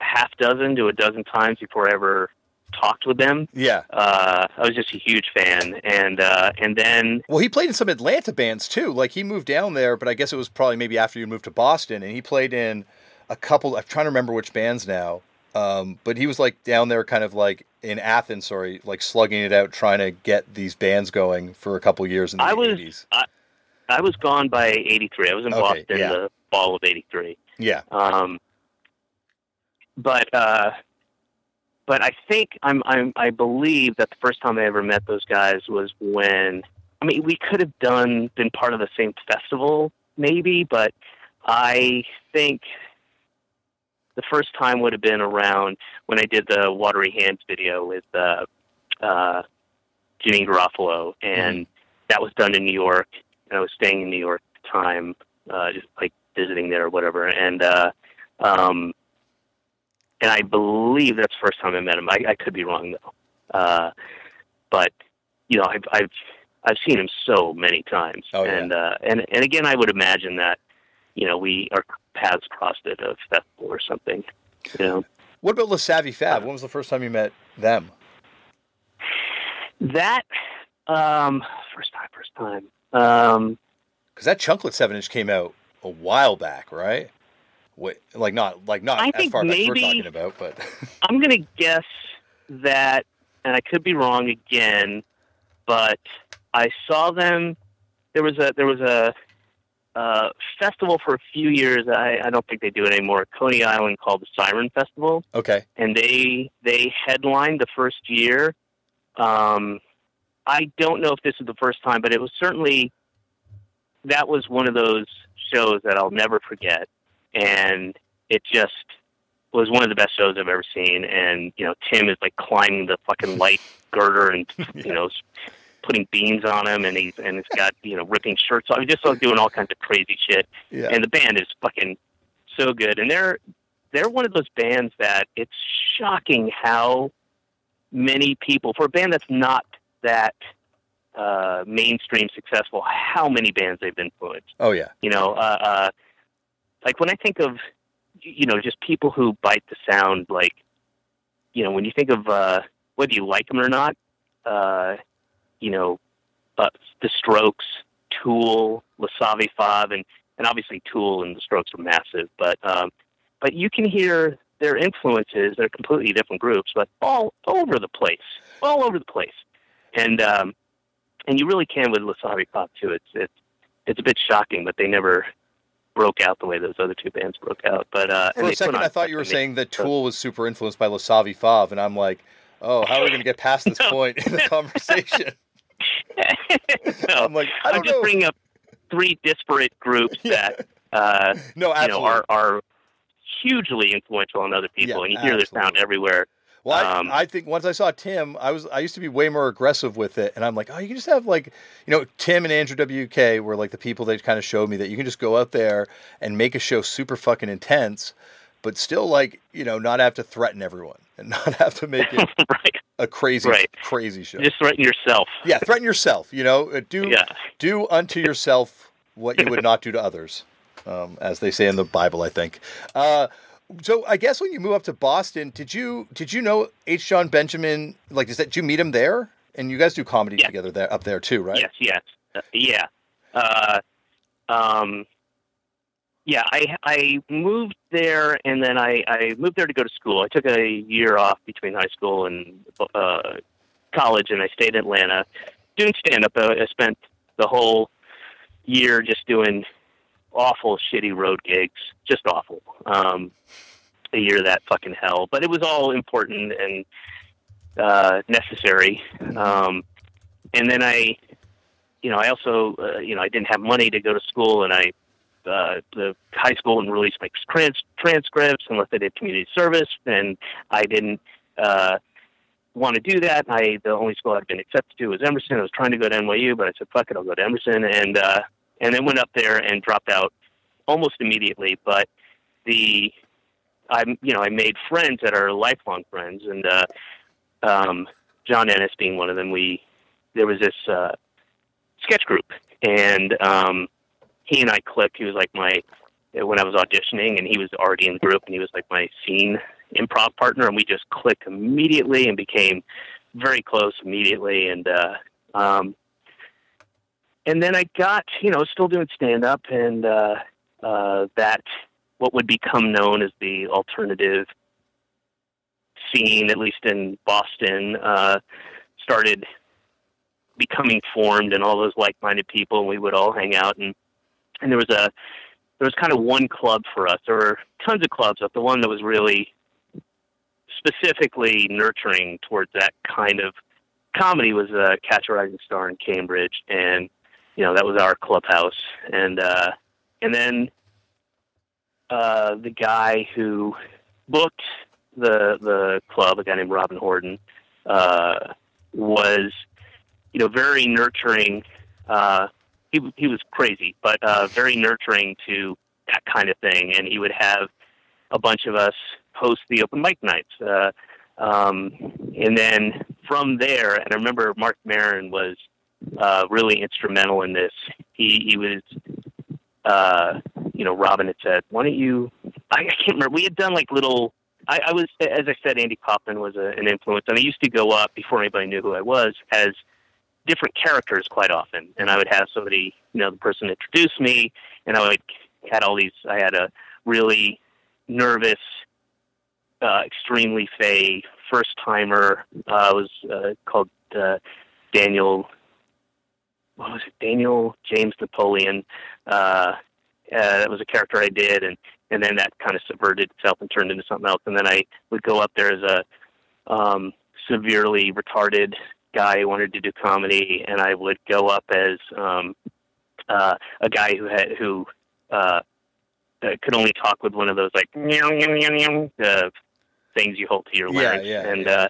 half dozen to a dozen times before I ever talked with them. Yeah. Uh, I was just a huge fan, and uh, and then Well, he played in some Atlanta bands too. Like he moved down there, but I guess it was probably maybe after you moved to Boston, and he played in a couple. I'm trying to remember which bands now. Um, but he was like down there, kind of like in Athens, sorry, like slugging it out, trying to get these bands going for a couple years in the I was 80s. I, I was gone by '83. I was in Okay, Boston yeah. the fall of '83. Yeah. Um, but uh, but I think I'm, I'm I believe that the first time I ever met those guys was when I mean we could have done been part of the same festival maybe, but I think the first time would have been around when I did the Watery Hands video with uh, uh, Janeane Garofalo, and that was done in New York. And I was staying in New York at the time, uh, just like visiting there or whatever, and. Uh, um, and I believe that's the first time I met him. I, I could be wrong though, uh, but you know, I've I've I've seen him so many times, Oh, yeah. and uh, and and again, I would imagine that you know we our paths crossed at a festival or something. You know, What about Les Savy Fav? When was the first time you met them? that um, first time, first time. Um, Because that Chunklet seven inch came out a while back, right? Wait, like not like not I as far back as we're talking about, but I'm going to guess that, and I could be wrong again, but I saw them. There was a there was a uh, festival for a few years. I, I don't think they do it anymore. Coney Island called the Siren Festival, okay. and they they headlined the first year. Um, I don't know if this is the first time, but it was certainly that was one of those shows that I'll never forget, and it just was one of the best shows I've ever seen. And you know, Tim is like climbing the fucking light girder and you know putting beans on him, and he's and he's got you know ripping shirts off. He's just like doing all kinds of crazy shit Yeah. and the band is fucking so good. And they're they're one of those bands that it's shocking how many people for a band that's not that uh, mainstream successful, how many bands they've influenced. oh yeah. You know, uh, uh, like when I think of you know just people who bite the sound, like you know when you think of uh, whether you like them or not, uh, you know, uh, the Strokes, Tool, Les Savy Fav, and and obviously Tool and the Strokes are massive, but um, but you can hear their influences. They're completely different groups, but all over the place, all over the place, and um, and you really can with Les Savy Fav too. It's it's it's a bit shocking, but they never broke out the way those other two bands broke out. But uh, For a second, I thought you were saying that Tool was super influenced by Les Savy Fav, and I'm like, oh, how are we going to get past this No. point in the conversation? no, I'm like, I I'm just know. bringing up three disparate groups Yeah. that uh, no, you know are are hugely influential on other people, Yeah, and you hear their sound everywhere. Well, I, Um, I think once I saw Tim, I was I used to be way more aggressive with it, and I'm like, oh, you can just have like, you know, Tim and Andrew WK were like the people that kind of showed me that you can just go out there and make a show super fucking intense, but still like, you know, not have to threaten everyone and not have to make it right, a crazy, Right. crazy show. just threaten yourself. yeah, threaten yourself. You know, Uh, do Yeah, do unto yourself what you would not do to others, um, as they say in the Bible, I think. Uh, So I guess when you move up to Boston, did you did you know H. John Benjamin? Like, is that did you meet him there? And you guys do comedy together there up there too, right? Yes, yes, uh, yeah. Uh, um, yeah, I I moved there, and then I I moved there to go to school. I took a year off between high school and uh, college, and I stayed in Atlanta doing stand up. Uh, I spent the whole year just doing awful, shitty road gigs, just awful. Um, a year that fucking hell, but it was all important and uh, necessary. Um, and then I, you know, I also, uh, you know, I didn't have money to go to school, and I, uh, the high school wouldn't release my trans- transcripts unless I did community service, and I didn't uh, want to do that. I the only school I'd been accepted to was Emerson. I was trying to go to NYU, but I said, "Fuck it, I'll go to Emerson," and uh, and then went up there and dropped out almost immediately. But the I, you know, I made friends that are lifelong friends, and uh, um, John Ennis being one of them. We there was this uh, sketch group, and um, he and I clicked. He was like my when I was auditioning, and he was already in the group, and he was like my scene improv partner, and we just clicked immediately and became very close immediately, and uh, um, and then I got you know still doing stand up, and uh, uh, that what would become known as the alternative scene, at least in Boston, uh, started becoming formed, and all those like-minded people, and we would all hang out, and and there was a there was kind of one club for us. There were tons of clubs, but the one that was really specifically nurturing towards that kind of comedy was uh, Catch a Rising Star in Cambridge, and you know that was our clubhouse, and uh, and then uh, the guy who booked the the club, a guy named Robin Horton, uh, was you know very nurturing. Uh, he he was crazy, but uh, very nurturing to that kind of thing, and he would have a bunch of us host the open mic nights. Uh, um, and then from there, and I remember Marc Maron was uh, really instrumental in this. He he was, uh, you know, Robin had said, "Why don't you?" I, I can't remember. We had done like little. I, I was, as I said, Andy Kaufman was a, an influence, and I used to go up before anybody knew who I was as different characters quite often, and I would have somebody, you know, the person introduce me, and I would had all these. I had a really nervous, uh, extremely fey first timer. Uh, was uh, called uh, Daniel. What was it? Daniel James Napoleon. Uh, uh, that was a character I did, and and then that kind of subverted itself and turned into something else. And then I would go up there as a um, severely retarded guy who wanted to do comedy, and I would go up as um, uh, a guy who had who uh, uh, could only talk with one of those like meow, meow, meow, meow, uh, things you hold to your Yeah, larynx, yeah, and yeah. Uh,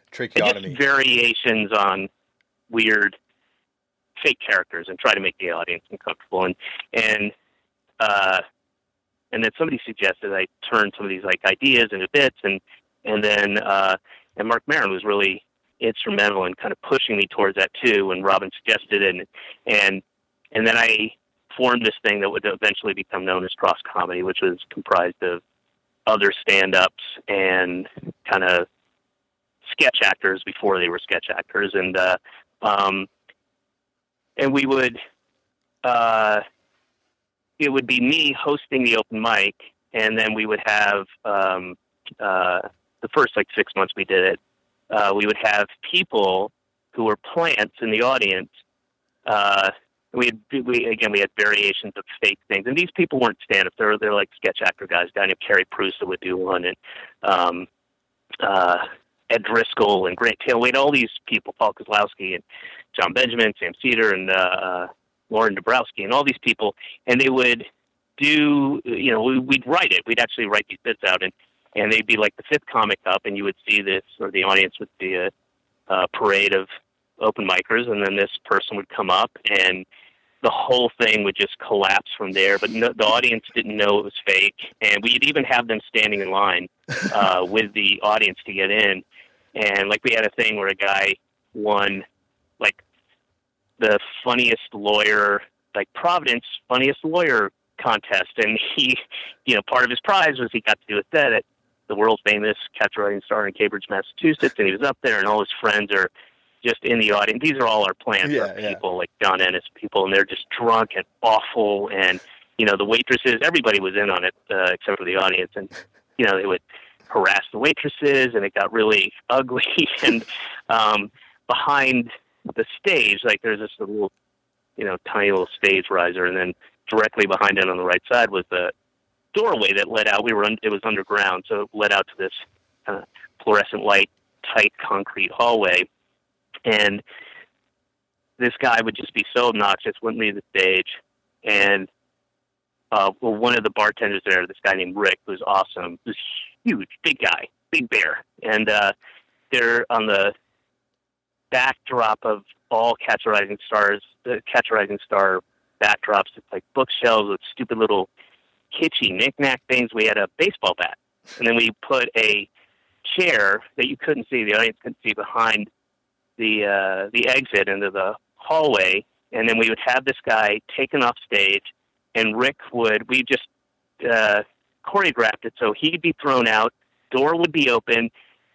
and just variations on weird fake characters and try to make the audience uncomfortable. And and uh and then somebody suggested I turn some of these like ideas into bits. And and then uh and Marc Maron was really instrumental in kind of pushing me towards that too when Robin suggested it. And and and then I formed this thing that would eventually become known as cross comedy which was comprised of other stand-ups and kind of sketch actors before they were sketch actors, and uh, um, and we would uh, it would be me hosting the open mic, and then we would have um, uh, the first like six months we did it. Uh, we would have people who were plants in the audience. Uh, we had we again we had variations of fake things, and these people weren't stand up. They're they're like sketch actor guys. A guy named Kerry Prusa would do one, and um, uh, Ed Driscoll and Grant Taylor. We had all these people, Paul Kozlowski and John Benjamin, Sam Seder, and uh, Lauren Dabrowski, and all these people, and they would do, you know, we, we'd write it. We'd actually write these bits out, and and they'd be like the fifth comic up, and you would see this, or the audience would see a, a parade of open micers, and then this person would come up, and the whole thing would just collapse from there. But no, the audience didn't know it was fake, and we'd even have them standing in line uh, with the audience to get in. And like we had a thing where a guy won the funniest lawyer, like Providence funniest lawyer contest, and he, you know, part of his prize was he got to do a set at the world famous catch riding star in Cambridge, Massachusetts, and he was up there, and all his friends are just in the audience. These are all our plans Yeah, yeah. people like John Ennis people, and they're just drunk and awful. And you know, the waitresses, everybody was in on it uh, except for the audience, and you know, they would harass the waitresses, and it got really ugly. and um, behind the stage, like there's this little, you know, tiny little stage riser, and then directly behind it on the right side was the doorway that led out. We were un- it was underground, so it led out to this uh, fluorescent light, tight concrete hallway, and this guy would just be so obnoxious, wouldn't leave the stage, and uh, well, one of the bartenders there, this guy named Rick, was awesome. This huge, big guy, big bear, and uh, they're on the backdrop of all Catch a Rising Stars, the Catch a Rising Star backdrops. It's like bookshelves with stupid little kitschy knick-knack things. We had a baseball bat, and then we put a chair that you couldn't see, the audience couldn't see behind the uh, the exit into the hallway, and then we would have this guy taken off stage, and Rick would we just uh, choreographed it so he'd be thrown out, door would be open.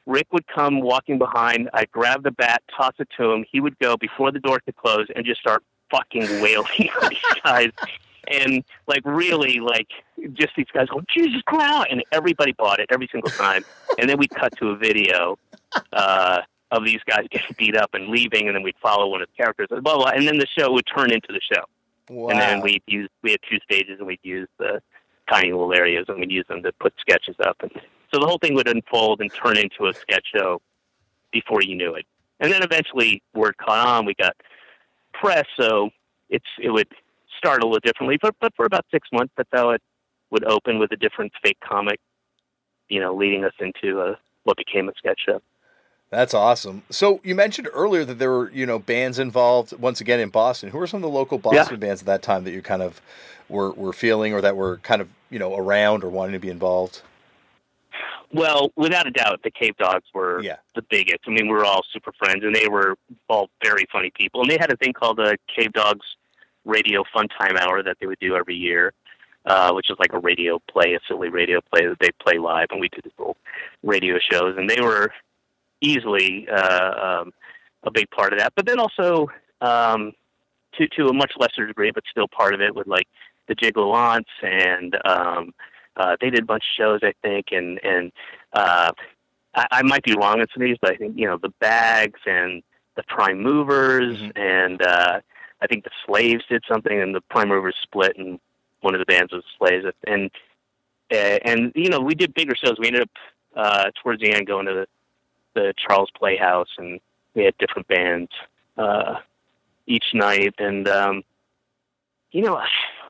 Rick would come walking behind. I'd grab the bat, toss it to him. He would go before the door could close and just start fucking wailing on these guys. And like really, like just these guys going, Jesus Christ! Out and everybody bought it every single time. And then we'd cut to a video uh, of these guys getting beat up and leaving, and then we'd follow one of the characters, blah, blah, blah. and then the show would turn into the show. Wow. And then we'd use we had two stages, and we'd use the tiny little areas, and we'd use them to put sketches up, and so the whole thing would unfold and turn into a sketch show before you knew it. And then eventually, word caught on. We got press, so it's it would start a little differently, but but for about six months, that's how it would open with a different fake comic, you know, leading us into a, what became a sketch show. That's awesome. So you mentioned earlier that there were, you know, bands involved once again in Boston. Who were some of the local Boston bands at that time that you kind of were were feeling or that were kind of, you know, around or wanting to be involved? Well, without a doubt, the Cavedogs were Yeah. the biggest. I mean, we were all super friends, and they were all very funny people. And they had a thing called the Cavedogs Radio Fun Time Hour that they would do every year, uh, which is like a radio play, a silly radio play that they play live, and we did these little radio shows. And they were easily uh, um, a big part of that. But then also, um, to to a much lesser degree, but still part of it, with like the Gigolo Aunts and um, uh, they did a bunch of shows, I think, and and uh, I, I might be wrong on some of these, but I think you know the Bags and the Prime Movers, Mhm. and uh, I think the Slaves did something, and the Prime Movers split, and one of the bands was Slaves, and uh, and you know we did bigger shows. We ended up uh, towards the end going to the, the Charles Playhouse, and we had different bands uh, each night, and um, you know,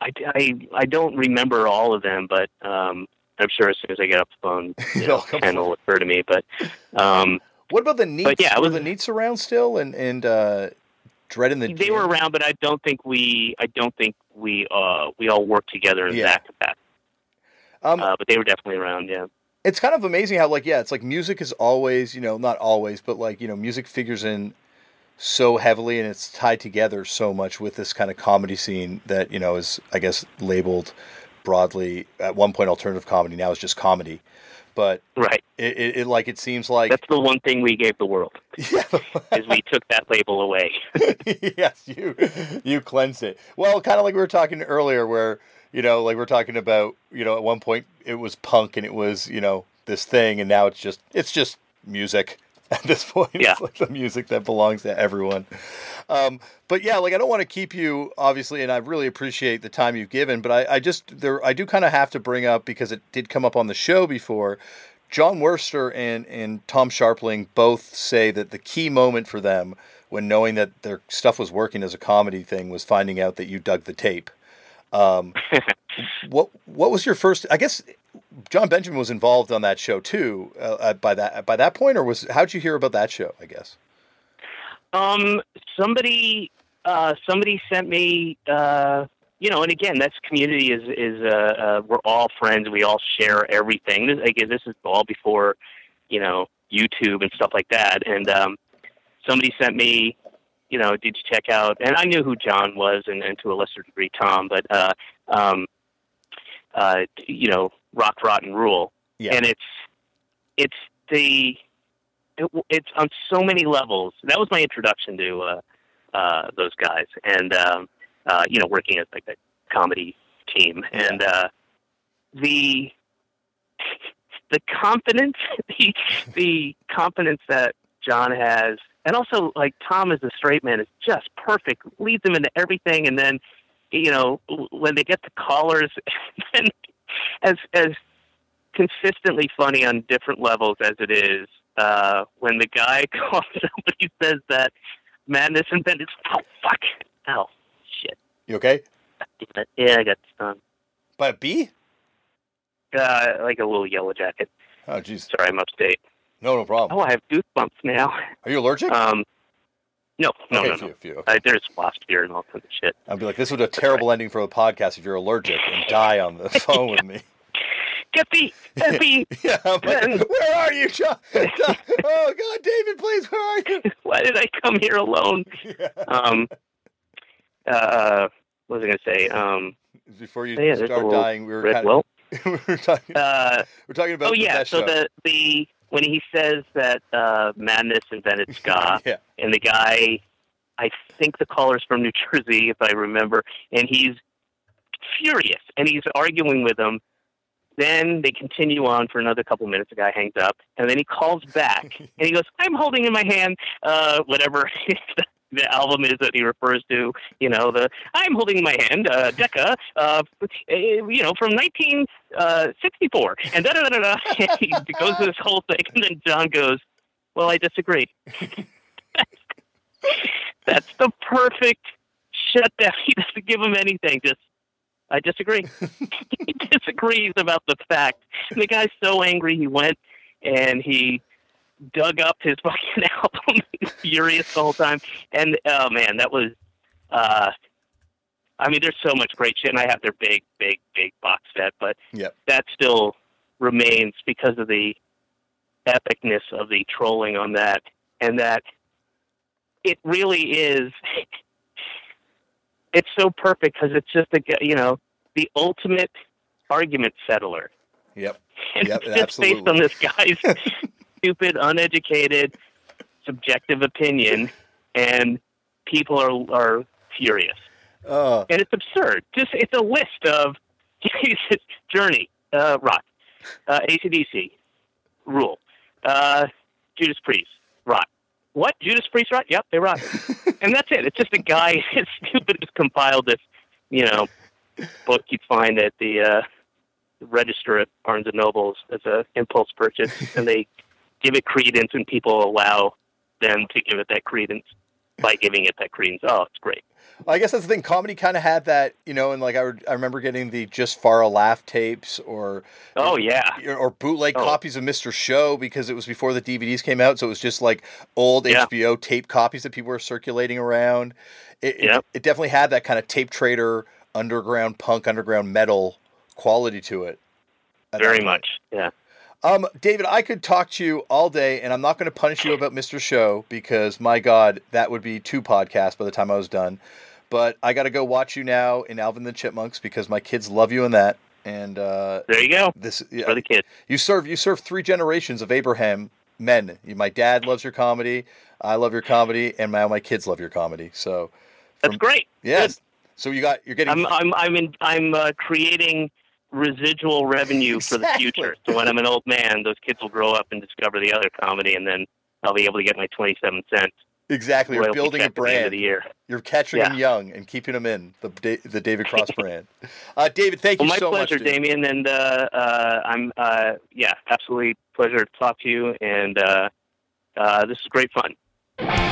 I, I I don't remember all of them, but um, I'm sure as soon as I get off the phone, you It'll know, ten will occur to me. But um, What about the Neats? yeah, it were was- the Neats around still and and uh Dread in the they were around, but I don't think we I don't think we uh, we all worked together in Yeah. that capacity. Um, Uh, but they were definitely around. Yeah. it's kind of amazing how like yeah it's like music is always you know not always but like you know music figures in so heavily and it's tied together so much with this kind of comedy scene that you know is i guess labeled broadly at one point alternative comedy now is just comedy but Right. it, it, it like it seems like That's the one thing we gave the world yeah, is we took that label away. yes, you you cleansed it. Well, kind of like we were talking earlier, where you know, like we're talking about, you know, at one point it was punk and it was, you know, this thing, and now it's just it's just music. At this point, Yeah. it's like the music that belongs to everyone. Um, but yeah, like I don't want to keep you, obviously, and I really appreciate the time you've given. But I, I just there, I do kind of have to bring up because it did come up on the show before. Jon Wurster and, and Tom Scharpling both say that the key moment for them when knowing that their stuff was working as a comedy thing was finding out that you dug the tape. Um, what what was your first? I guess John Benjamin was involved on that show too. Uh, uh, by that by that point, or was how'd you hear about that show? I guess. Um, somebody, uh, somebody sent me, uh, you know, and again, that's community is is uh, uh, we're all friends. We all share everything. This, again, this is all before, you know, YouTube and stuff like that. And um, somebody sent me, you know, did you check out? And I knew who John was, and, and to a lesser degree Tom, but uh, um, uh, you know, Rock Rot and Rule, Yeah. and it's it's the it, it's on so many levels. That was my introduction to uh, uh, those guys, and um, uh, you know, working as like a comedy team, and uh, the the confidence, the the confidence that Jon has, and also like Tom as a straight man is just perfect. Leads him into everything, and then you know when they get to callers, and as as consistently funny on different levels as it is, uh, when the guy calls somebody says that madness and then it's oh fuck oh shit You okay? yeah I got stung By a bee? uh, like a little yellow jacket. Oh, jeez. Sorry, I'm upstate. No, no problem. Oh, I have goosebumps now. Are you allergic? Um, no, no, okay, no, phew, no. phew, okay. Uh, there's wasp here and all kinds of shit. I'd be like, this was a terrible ending for the podcast if you're allergic and die on the phone with me. Get the. Yeah, like, where are you, John? oh God, David, please, where are you? Why did I come here alone? Um, uh, what was I going to say? Um, Before you yeah, start dying, we were kind well. of, we were talking, Uh, we're talking about oh yeah, so show. the the when he says that uh, madness invented ska, yeah, and the guy, I think the caller's from New Jersey, if I remember, and he's furious and he's arguing with him. Then they continue on for another couple minutes. The guy hangs up, and then he calls back and he goes, "I'm holding in my hand uh, whatever the album is that he refers to. You know, the I'm holding my hand uh, Decca, uh, you know, from 1964, and da da da da. He goes to this whole thing, and then Jon goes, "Well, I disagree." That's the perfect shutdown. He doesn't give him anything. Just, I disagree. he disagrees about the fact. And the guy's so angry. He went and he dug up his fucking album. Furious the whole time. And oh man, that was. uh I mean, there's so much great shit, and I have their big, big, big box set, but Yep. that still remains because of the epicness of the trolling on that, and that it really is. It's so perfect because it's just a you know the ultimate argument settler, yep. and Yep, it's just based on this guy's stupid, uneducated, subjective opinion, and people are are furious Uh, and it's absurd. Just it's a list of Journey, uh, Rock, uh, ACDC, Rule, uh, Judas Priest, Rock. What Judas Priest rock? Yep, they rock. and that's it. It's just a guy. It's stupid. Has compiled this, you know, book you'd find at the uh, register at Barnes and Nobles as a impulse purchase, and they give it credence, and people allow them to give it that credence by giving it that credence. Oh, it's great. I guess that's the thing. Comedy kind of had that, you know, and like I, would, I remember getting the just Far a Laugh tapes or Oh yeah. or bootleg Oh. copies of Mr. Show because it was before the DVDs came out, so it was just like old Yeah. HBO tape copies that people were circulating around. It, it- it, definitely had that kind of tape trader, underground punk, underground metal quality to it. Very much. Yeah. Um, David, I could talk to you all day, and I'm not going to punish you about Mr. Show because, my God, that would be two podcasts by the time I was done. But I got to go watch you now in Alvin the Chipmunks because my kids love you in that. And uh, There you go. this, yeah, For the kids. you serve you serve three generations of Abraham men. You, my dad loves your comedy, I love your comedy, and now my kids love your comedy. So, That's great. yes. So you got you're getting I'm I'm I'm in, I'm uh, creating residual revenue for the future. So when I'm an old man, those kids will grow up and discover the other comedy, and then I'll be able to get my 27 cents exactly. You're building a check at the of brand. the year. You're catching Yeah. them young and keeping them in the the David Cross brand. Uh, David, thank Well, you my so pleasure, much. dude. Damian, and uh, uh, I'm uh, yeah, absolutely pleasure to talk to you, and uh, uh, this is great fun.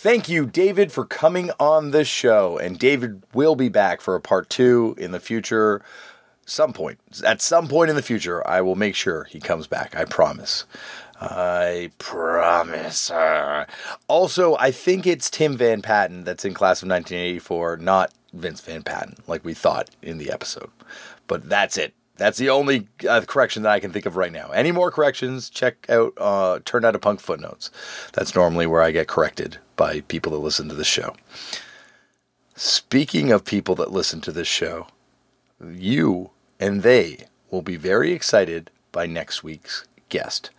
Thank you, David, for coming on the show. And David will be back for a part two in the future. Some point. At some point in the future, I will make sure he comes back. I promise. I promise. Also, I think it's Tim Van Patten that's in class of 1984, not Vince Van Patten, like we thought in the episode. But that's it. That's the only uh, correction that I can think of right now. Any more corrections, check out uh, Turned Out a Punk Footnotes. That's normally where I get corrected by people that listen to the show. Speaking of people that listen to this show, you and they will be very excited by next week's guest.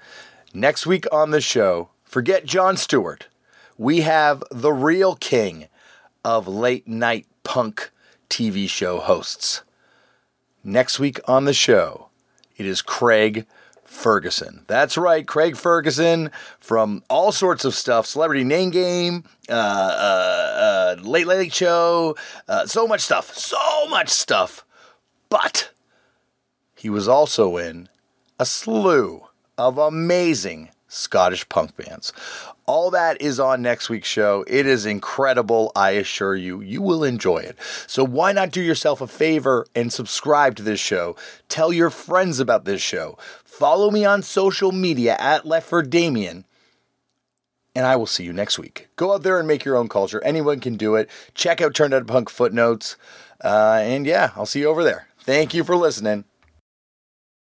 Next week on the show, forget Jon Stewart. We have the real king of late night punk TV show hosts. Next week on the show, it is Craig Ferguson. That's right, Craig Ferguson from all sorts of stuff Celebrity Name Game, uh, uh, uh, Late Late Show, uh, so much stuff, so much stuff. But he was also in a slew of amazing Scottish punk bands. All that is on next week's show. It is incredible. I assure you, you will enjoy it. So, why not do yourself a favor and subscribe to this show? Tell your friends about this show. Follow me on social media at Left for Damian. And I will see you next week. Go out there and make your own culture. Anyone can do it. Check out Turned Out Punk footnotes. Uh, and yeah, I'll see you over there. Thank you for listening.